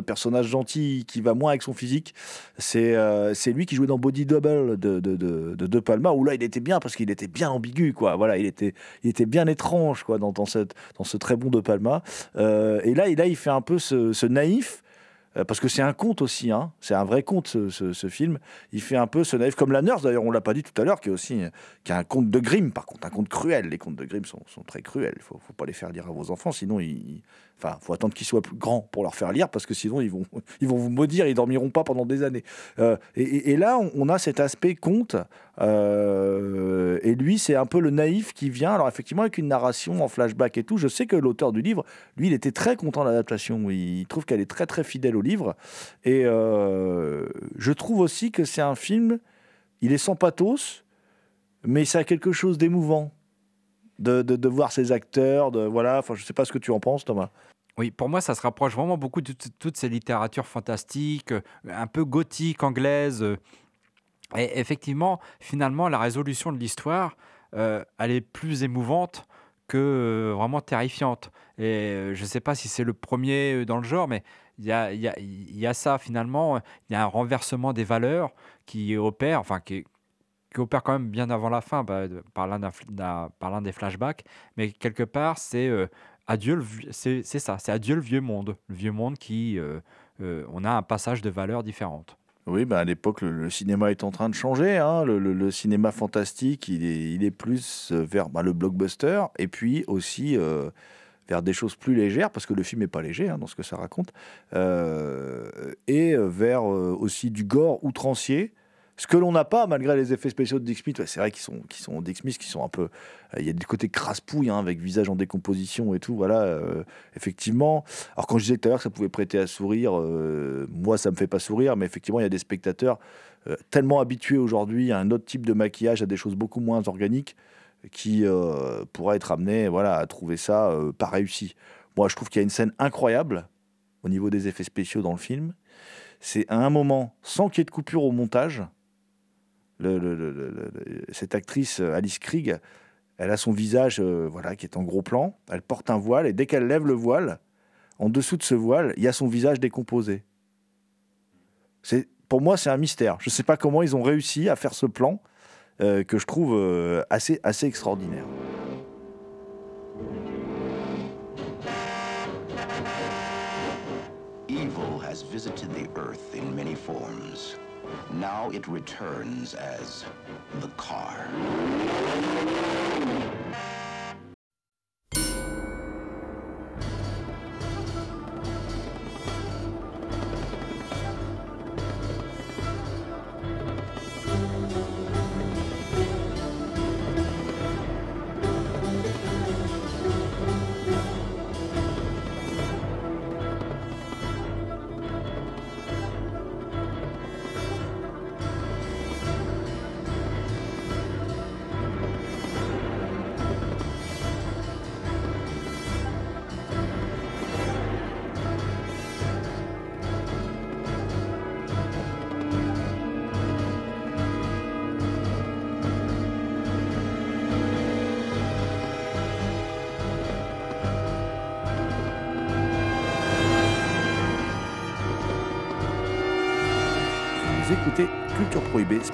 qui va moins avec son physique. C'est euh, lui qui jouait dans Body Double de de, Palma où là il était bien parce qu'il était bien ambigu quoi. Voilà, il était il était bien étrange quoi dans, dans ce très bon De Palma. Euh, et là et là il fait un peu ce naïf Euh, parce que c'est un conte aussi, hein. c'est un vrai conte ce, film. Il fait un peu ce naïf comme La Nurse, d'ailleurs, on l'a pas dit tout à l'heure, qui est aussi qui est un conte de Grimm, par contre, un conte cruel. Les contes de Grimm sont, sont très cruels. Il faut, faut pas les faire lire à vos enfants, sinon ils. Enfin, faut attendre qu'ils soient plus grands pour leur faire lire, parce que sinon ils vont, ils vont vous maudire, ils dormiront pas pendant des années. Euh, et, là, on a cet aspect conte, euh, et lui, c'est un peu le naïf qui vient. Alors effectivement, avec une narration en flashback et tout. Je sais que l'auteur du livre, lui, il était très content de l'adaptation. Il trouve qu'elle est très très fidèle au livre, et euh, je trouve aussi que c'est un film. Il est sans pathos, mais ça a quelque chose d'émouvant de, de, voir ces acteurs. De voilà. Enfin, je sais pas ce que tu en penses, Thomas. Oui, pour moi, ça se rapproche vraiment beaucoup de toutes ces littératures fantastiques, un peu gothiques, anglaises. Et effectivement, finalement, la résolution de l'histoire, euh, elle est plus émouvante que euh, vraiment terrifiante. Et euh, je ne sais pas si c'est le premier dans le genre, mais il y a, ça finalement. Il y a un renversement des valeurs qui opère, enfin qui, opère quand même bien avant la fin bah, par l'un des flashbacks. Mais quelque part, c'est adieu, ça, c'est adieu le vieux monde, le vieux monde qui, on a un passage de valeurs différentes. Oui, bah à l'époque, le, cinéma est en train de changer. hein. Le, cinéma fantastique, il est, plus euh, vers bah, le blockbuster et puis aussi euh, vers des choses plus légères, parce que le film n'est pas léger hein, dans ce que ça raconte, euh, et vers aussi du gore outrancier. Ce que l'on n'a pas, malgré les effets spéciaux de Dick Smith, c'est vrai qu'ils sont, qu'ils sont Dick Smith, qui sont un peu. euh, Il y a des côtés crasse-pouille, hein, avec visage en décomposition et tout. Voilà, euh, effectivement. Alors, quand je disais tout à l'heure que ça pouvait prêter à sourire, euh, moi, ça me fait pas sourire, mais effectivement, il y a des spectateurs tellement habitués aujourd'hui à un autre type de maquillage, à des choses beaucoup moins organiques, qui pourraient être amenés voilà, à trouver ça pas réussi. Moi, je trouve qu'il y a une scène incroyable au niveau des effets spéciaux dans le film. C'est à un moment, sans qu'il y ait de coupure au montage, cette actrice euh, Alice Krieg, elle a son visage euh, voilà, qui est en gros plan, elle porte un voile, et dès qu'elle lève le voile, en dessous de ce voile, il y a son visage décomposé. Pour moi, c'est un mystère. Je ne sais pas comment ils ont réussi à faire ce plan euh, que je trouve assez, assez extraordinaire. Evil has visited the Earth in many forms. Now it returns as the car.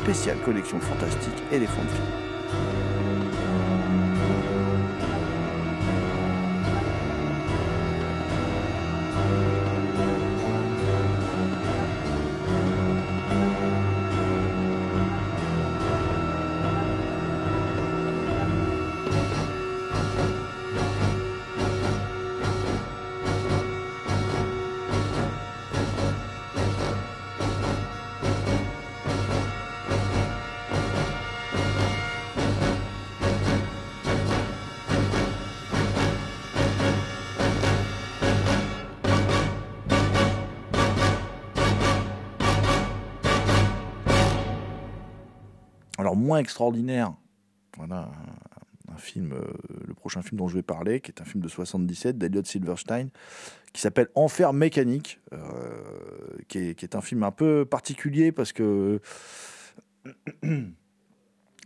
Spéciale collection fantastique éléphant de film. Moins extraordinaire, voilà un, film, euh, le prochain film dont je vais parler, qui est un film de 77 d'Eliot Silverstein, qui s'appelle Enfer mécanique, euh, qui, est, un film un peu particulier parce que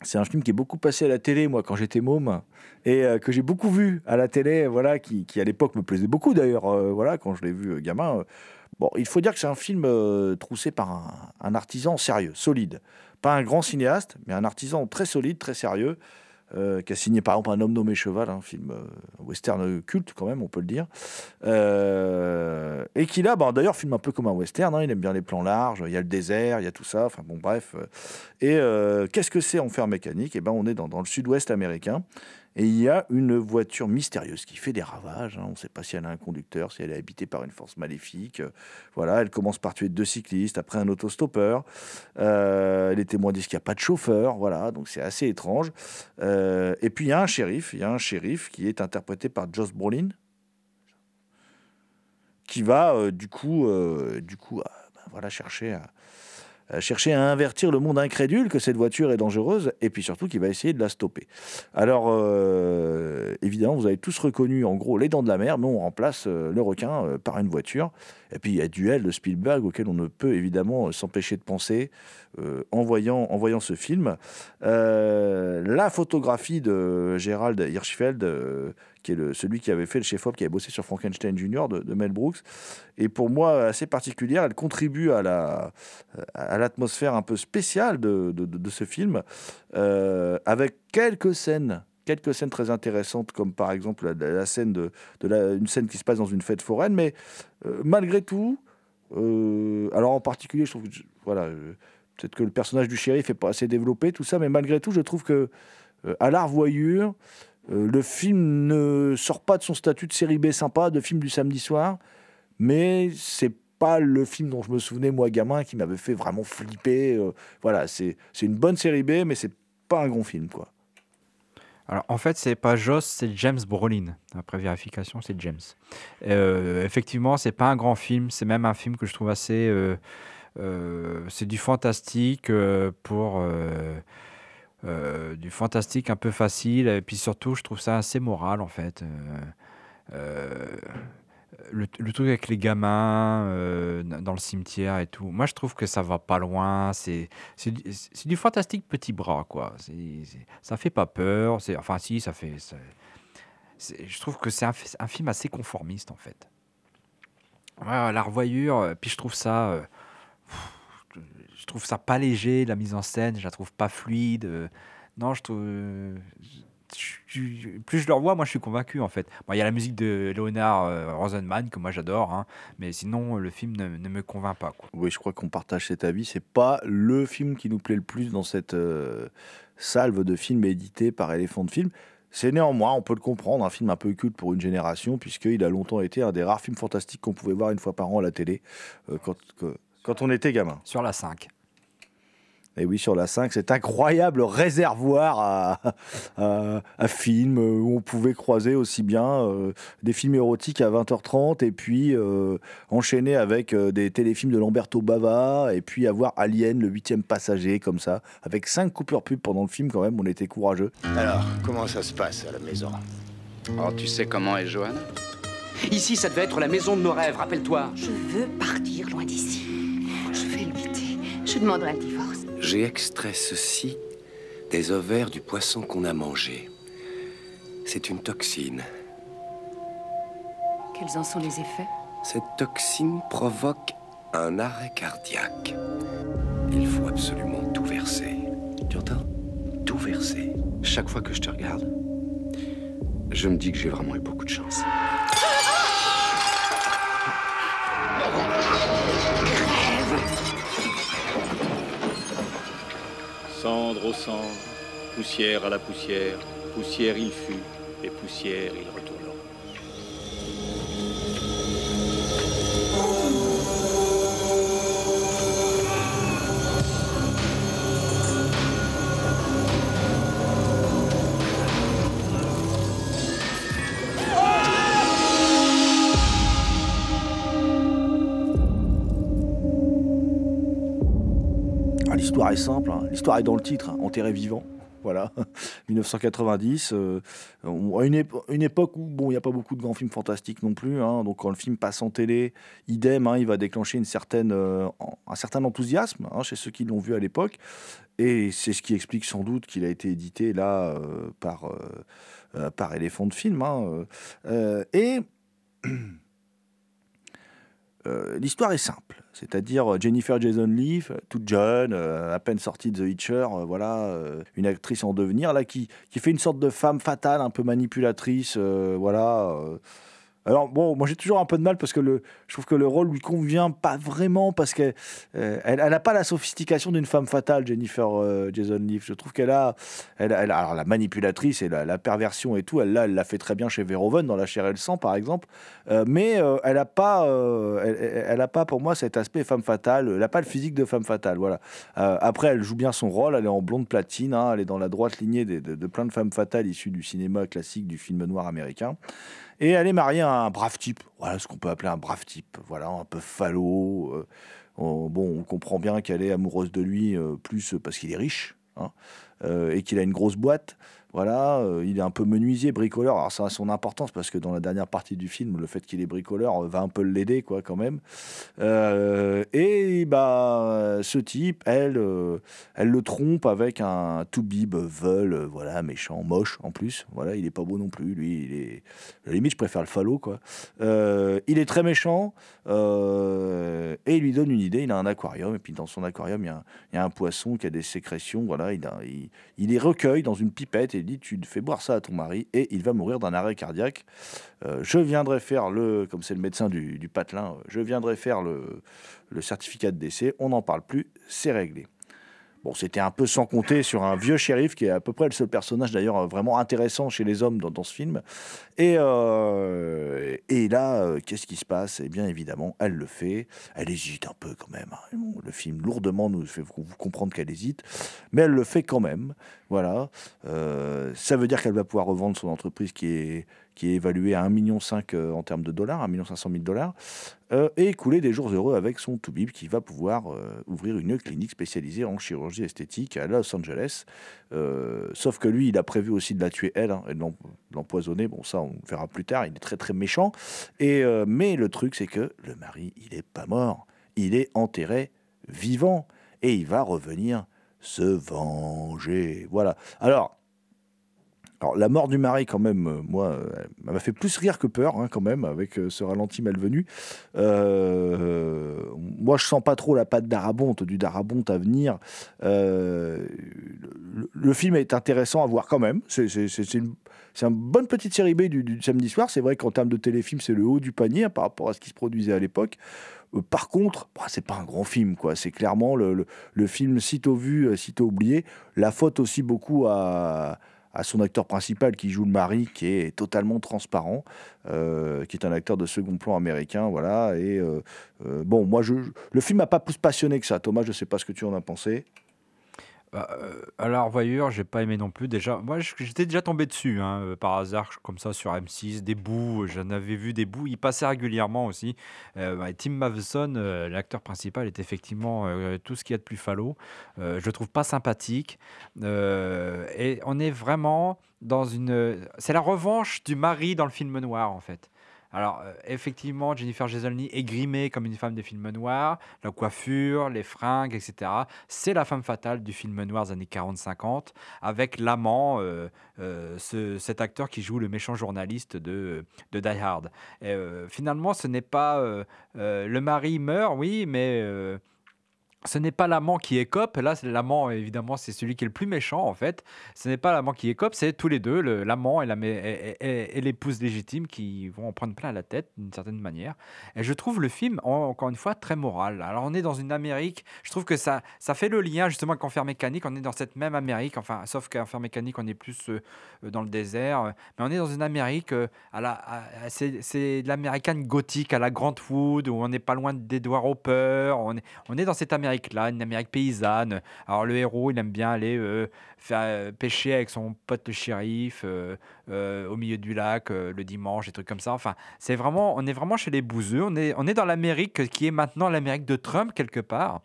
c'est un film qui est beaucoup passé à la télé, moi, quand j'étais môme, et euh, que j'ai beaucoup vu à la télé, voilà, qui, à l'époque me plaisait beaucoup d'ailleurs, voilà, quand je l'ai vu gamin. Bon, il faut dire que c'est un film troussé par un artisan sérieux, solide. Pas un grand cinéaste, mais un artisan très solide, très sérieux. euh, qui a signé par exemple Un homme nommé Cheval, un film euh, western culte quand même, on peut le dire. Euh, et qui là, bah, d'ailleurs, filme un peu comme un western. hein, il aime bien les plans larges, il y a le désert, il y a tout ça. Enfin bon, bref. Et qu'est-ce que c'est Enfer mécanique? Eh ben, on est dans le sud-ouest américain. Et il y a une voiture mystérieuse qui fait des ravages. hein. On ne sait pas si elle a un conducteur, si elle est habitée par une force maléfique. Voilà, elle commence par tuer deux cyclistes, après un autostoppeur. Euh, les témoins disent qu'il n'y a pas de chauffeur. Voilà, donc c'est assez étrange. Euh, et puis il y a un shérif. Il y a un shérif qui est interprété par Josh Brolin, qui va euh, du coup, euh, du coup, euh, ben, voilà, chercher à chercher à invertir le monde incrédule que cette voiture est dangereuse et puis surtout qu'il va essayer de la stopper. Alors euh, évidemment, vous avez tous reconnu en gros les dents de la mer, mais on remplace euh, le requin euh, par une voiture. Et puis il y a Duel de Spielberg auquel on ne peut évidemment s'empêcher de penser en, voyant, en voyant ce film. La photographie de Gerald Hirschfeld, qui est le, celui qui avait fait le chef-op, qui avait bossé sur Frankenstein Jr. de, Mel Brooks, est pour moi assez particulière. Elle contribue à la à l'atmosphère un peu spéciale de, de- ce film, euh, avec quelques scènes. Quelques scènes très intéressantes, comme par exemple la, scène de, de la, une scène qui se passe dans une fête foraine, mais euh, malgré tout, euh, alors en particulier, je trouve que voilà, peut-être que le personnage du shérif est pas assez développé, tout ça, mais malgré tout, je trouve que à la revoyure, euh, le film ne sort pas de son statut de série B sympa, de film du samedi soir, mais c'est pas le film dont je me souvenais moi gamin qui m'avait fait vraiment flipper. euh, voilà, c'est une bonne série B, mais c'est pas un grand film quoi. Alors, en fait, c'est pas Joss, c'est James Brolin. Après vérification, c'est James. Euh, effectivement, c'est pas un grand film. C'est même un film que je trouve assez. euh, c'est du fantastique pour. Euh, du fantastique un peu facile. Et puis surtout, je trouve ça assez moral, en fait. Euh, euh, le, truc avec les gamins dans le cimetière et tout. Moi, je trouve que ça va pas loin. C'est du, fantastique petit bras, quoi. C'est- ça fait pas peur. Enfin si, ça fait. je trouve que c'est un, fi- un film assez conformiste, en fait. La revoyure. Puis je trouve ça. Je trouve ça pas léger, la mise en scène. Je la trouve pas fluide. euh, non, je trouve. plus je le revois, moi je suis convaincu en fait. Il y a la musique de Leonard euh, Rosenman que moi j'adore, hein, mais sinon le film ne, me convainc pas. Oui, je crois qu'on partage cet avis. C'est pas le film qui nous plaît le plus dans cette euh, salve de films édités par Elephant Film. C'est néanmoins, on peut le comprendre, un film un peu culte pour une génération, puisqu'il a longtemps été un des rares films fantastiques qu'on pouvait voir une fois par an à la télé quand, que- quand on était gamin. Sur la 5. Et oui, sur la 5, cet incroyable réservoir à, à, à films où on pouvait croiser aussi bien euh, des films érotiques à 20h30 et puis euh, enchaîner avec euh, des téléfilms de Lamberto Bava et puis avoir Alien, le huitième passager, comme ça, avec cinq coupures pub pendant le film quand même, on était courageux. Alors, comment ça se passe à la maison? Oh, tu sais comment est Johan Ici, ça devait être la maison de nos rêves, rappelle-toi. Je veux partir loin d'ici. Je vais lutter. Je demanderai le divorce. J'ai extrait ceci des ovaires du poisson qu'on a mangé. C'est une toxine. Quels en sont les effets? Cette toxine provoque un arrêt cardiaque. Il faut absolument tout verser. Tu entends? Tout verser. Chaque fois que je te regarde, je me dis que j'ai vraiment eu beaucoup de chance. Cendre aux cendres, poussière à la poussière, poussière il fut, et poussière il retournera. L'histoire est simple, hein. l'histoire est dans le titre, hein. enterré vivant. Voilà, 1990, euh, à une, épo- une époque où bon, il n'y a pas beaucoup de grands films fantastiques non plus. hein. donc quand le film passe en télé, idem, il va déclencher une certaine, euh, un certain enthousiasme chez ceux qui l'ont vu à l'époque. Et c'est ce qui explique sans doute qu'il a été édité là euh, par, euh, euh, par Elephant Film. et Euh, L'histoire est simple, c'est-à-dire euh, Jennifer Jason Leigh, euh, toute jeune, à peine sortie de The Hitcher, voilà, une actrice en devenir, là, qui, qui fait une sorte de femme fatale, un peu manipulatrice, voilà. Alors bon, moi j'ai toujours un peu de mal parce que je trouve que le rôle lui convient pas vraiment parce qu'elle euh, pas la sophistication d'une femme fatale, Jennifer euh, Jason Leigh. Je trouve qu'elle a, alors la manipulatrice et la, perversion et tout, elle l'a fait très bien chez Verhoeven dans La chair et le sang par exemple, Euh, mais euh, elle a pas, elle, a pas pour moi cet aspect femme fatale. Elle a pas le physique de femme fatale, voilà. Après, elle joue bien son rôle. Elle est en blonde platine, hein, elle est dans la droite lignée de plein de femmes fatales issues du cinéma classique, du film noir américain. Et elle est mariée à un brave type, voilà ce qu'on peut appeler un brave type, voilà, un peu falot. euh, on- bon, on comprend bien qu'elle est amoureuse de lui euh, plus parce qu'il est riche hein, euh, et qu'il a une grosse boîte. Voilà, euh, il est un peu menuisier, bricoleur. Alors ça a son importance parce que dans la dernière partie du film, le fait qu'il est bricoleur euh, va un peu l'aider, quoi, quand même. Euh, et bah, ce type, elle, elle le trompe avec un toubib veule, euh, voilà, méchant, moche en plus. Voilà, il est pas beau non plus. Lui, il est. La limite, je préfère le falot, quoi. Il est très méchant et il lui donne une idée. Il a un aquarium et puis dans son aquarium, il y a un, y a un poisson qui a des sécrétions. Voilà, il, il, il les recueille dans une pipette et il dit Tu fais boire ça à ton mari et il va mourir d'un arrêt cardiaque. Euh, je viendrai faire le, comme c'est le médecin du, du patelin, euh, je viendrai faire le, le certificat de décès. On n'en parle plus, c'est réglé. Bon, c'était un peu sans compter sur un vieux shérif qui est à peu près le seul personnage d'ailleurs euh, vraiment intéressant chez les hommes dans, dans ce film. Et, euh, et là, euh, qu'est-ce qui se passe? Eh bien évidemment, elle le fait. Elle hésite un peu quand même. hein. Le film lourdement nous fait comprendre qu'elle hésite, mais elle le fait quand même. Voilà. Ça veut dire qu'elle va pouvoir revendre son entreprise qui est, qui est évaluée à 1,5 million euh, en termes de dollars, 1 500 000 dollars, euh, et écouler des jours heureux avec son toubib qui va pouvoir euh, ouvrir une clinique spécialisée en chirurgie esthétique à Los Angeles. Sauf que lui, il a prévu aussi de la tuer elle, hein, et de l'em- de l'empoisonner. Bon, ça, on verra plus tard. Il est très très méchant. Et mais le truc, c'est que le mari, il est pas mort. Il est enterré vivant et il va revenir se venger. Voilà. Alors. Alors, la mort du mari, quand même, euh, moi, euh, elle m'a fait plus rire que peur, hein, quand même, avec euh, ce ralenti malvenu. Moi, je sens pas trop la patte d'Arabonte, du Darabonte à venir. Le, film est intéressant à voir quand même. C'est une, bonne petite série B du, samedi soir. C'est vrai qu'en termes de téléfilm, c'est le haut du panier hein, par rapport à ce qui se produisait à l'époque. Par contre, bah, c'est pas un grand film, quoi. C'est clairement le, le- film sitôt vu, sitôt oublié. La faute aussi beaucoup à, à son acteur principal qui joue le mari, qui est totalement transparent, euh, qui est un acteur de second plan américain, voilà. Et euh, euh, bon, moi, le film m'a pas plus passionné que ça. Thomas, je sais pas ce que tu en as pensé. Bah, euh, alors, Voyeur, j'ai pas aimé non plus. Déjà, moi, j'étais déjà tombé dessus, hein, euh, par hasard, comme ça, sur M6, des bouts. J'en avais vu des bouts. Il passait régulièrement aussi. Euh, bah, Tim Matheson, euh, l'acteur principal, est effectivement tout ce qu'il y a de plus falot. Euh, je le trouve pas sympathique. Et on est vraiment dans une. C'est la revanche du mari dans le film noir, en fait. Alors, euh, effectivement, Jennifer Jason est grimée comme une femme des films noirs, la coiffure, les fringues, etc. C'est la femme fatale du film noir des années 40-50, avec l'amant, euh, euh, ce- cet acteur qui joue le méchant journaliste de, de Die Hard. Finalement, ce n'est pas... le mari meurt, oui, mais... ce n'est pas l'amant qui écope. Là, l'amant, évidemment, c'est celui qui est le plus méchant, en fait. Ce n'est pas l'amant qui écope, c'est tous les deux, l'amant et l'épouse légitime, qui vont en prendre plein la tête, d'une certaine manière. Et je trouve le film, en- encore une fois, très moral. Alors, on est dans une Amérique, je trouve que ça, ça fait le lien, justement, avec Enfer Mécanique. On est dans cette même Amérique, enfin, sauf qu'Enfer Mécanique, on est plus euh, euh, dans le désert. Mais on est dans une Amérique, euh, à à- à- c'est l'américaine gothique à la Grant Wood, où on n'est pas loin d'Edward Hopper. On est, on est dans cette Amérique-là, une Amérique paysanne. Alors le héros, il aime bien aller euh, faire euh, pêcher avec son pote le shérif euh, au milieu du lac le dimanche, des trucs comme ça. Enfin, c'est vraiment, on est vraiment chez les bouseux. On est, on est dans l'Amérique qui est maintenant l'Amérique de Trump quelque part.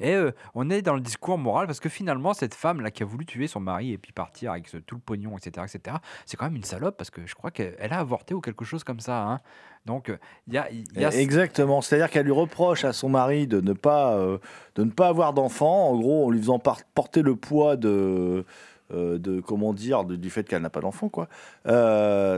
Et euh, on est dans le discours moral parce que finalement, cette femme-là qui a voulu tuer son mari et puis partir avec tout le pognon, etc., etc., c'est quand même une salope parce que je crois qu'elle elle a avorté ou quelque chose comme ça. hein. Donc, euh, il y a. a- Exactement. C'est-à-dire qu'elle lui reproche à son mari de ne pas, euh, de ne pas avoir d'enfant. En gros, en lui faisant porter le poids de, de comment dire, du fait qu'elle n'a pas d'enfant, quoi.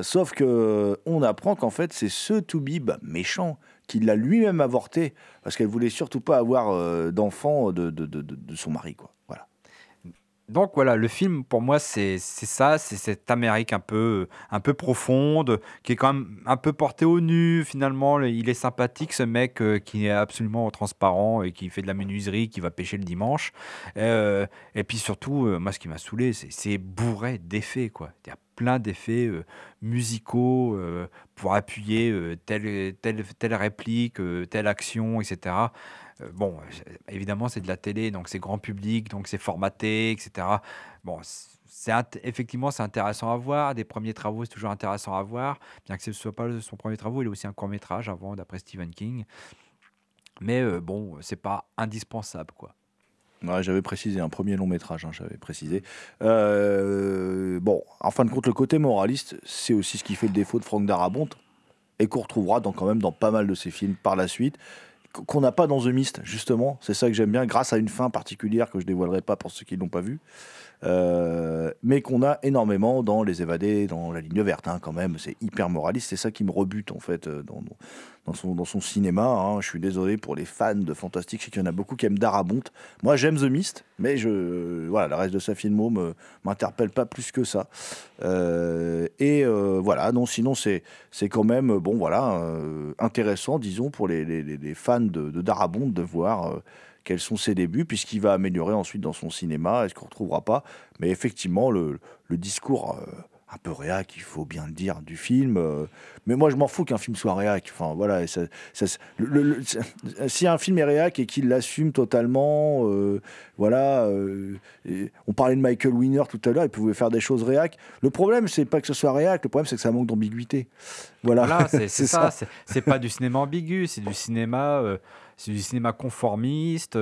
Sauf que on apprend qu'en fait, c'est ce Toubib méchant qu'il l'a lui-même avorté parce qu'elle voulait surtout pas avoir euh, d'enfant de, de, de, de- son mari. Quoi. Voilà. Donc voilà, le film pour moi c'est ça, c'est cette Amérique un peu, un peu profonde, qui est quand même un peu portée au nu finalement. Il est sympathique ce mec euh, qui est absolument transparent et qui fait de la menuiserie, qui va pêcher le dimanche. Euh, et puis surtout, euh, moi ce qui m'a saoulé, c'est bourré d'effets quoi. Il a plein d'effets euh, musicaux euh, pour appuyer euh, telle, telle, telle réplique, telle action, etc. Bon, évidemment, c'est de la télé, donc c'est grand public, donc c'est formaté, etc. Bon, c'est effectivement c'est intéressant à voir. Des premiers travaux, c'est toujours intéressant à voir, bien que ce ne soit pas son premier travaux. Il a aussi un court métrage avant, d'après Stephen King. Mais bon, c'est pas indispensable, quoi. J'avais précisé un premier long métrage, hein, j'avais précisé. Euh, bon, en fin de compte, le côté moraliste, c'est aussi ce qui fait le défaut de Franck Darabont et qu'on retrouvera quand même dans pas mal de ses films par la suite, qu- qu'on n'a pas dans The Mist, justement. C'est ça que j'aime bien, grâce à une fin particulière que je dévoilerai pas pour ceux qui ne l'ont pas vu. Euh, mais qu'on a énormément dans Les Évadés, dans La Ligne Verte, hein, quand même. C'est hyper moraliste, c'est ça qui me rebute, en fait, euh, dans, dans, son, dans son cinéma. hein. Je suis désolé pour les fans de Fantastique, je sais qu'il y en a beaucoup qui aiment Darabont. Moi, j'aime The Mist, mais je, voilà, le reste de sa filmo me m'interpelle pas plus que ça. Euh, et voilà, non, sinon, c'est quand même, bon, voilà, intéressant, disons, pour les, les- fans de, de Darabont de voir quels sont ses débuts, puisqu'il va améliorer ensuite dans son cinéma, est-ce qu'on ne retrouvera pas. Mais effectivement, le, discours euh, un peu réac, il faut bien le dire, du film. euh, mais moi, je m'en fous qu'un film soit réac. Enfin, voilà, ça, ça- le- le- si un film est réac et qu'il l'assume totalement, euh, voilà. euh, et on parlait de Michael Winner tout à l'heure, il pouvait faire des choses réac. Le problème, c'est pas que ce soit réac, le problème, c'est que ça manque d'ambiguïté. Voilà, Voilà, c'est c'est ça. c'est- pas du cinéma ambigu, c'est du cinéma, c'est du cinéma conformiste.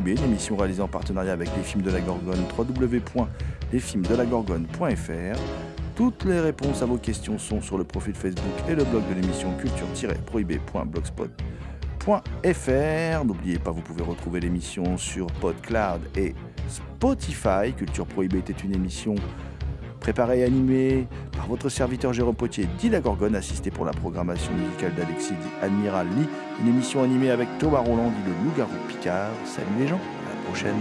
Prohibée, une émission réalisée en partenariat avec les films de la Gorgone, www.lesfilmsdelagorgone.fr. Toutes les réponses à vos questions sont sur le profil Facebook et le blog de l'émission culture-prohibée.blogspot.fr. N'oubliez pas, vous pouvez retrouver l'émission sur PodCloud et Spotify. Culture Prohibée était une émission préparée et animée par votre serviteur Jérôme Potier, dit la Gorgone, assisté pour la programmation musicale d'Alexis dit Admiral Lee. Une émission animée avec Thomas Roland, dit le loup-garou Picard. Salut les gens, à la prochaine.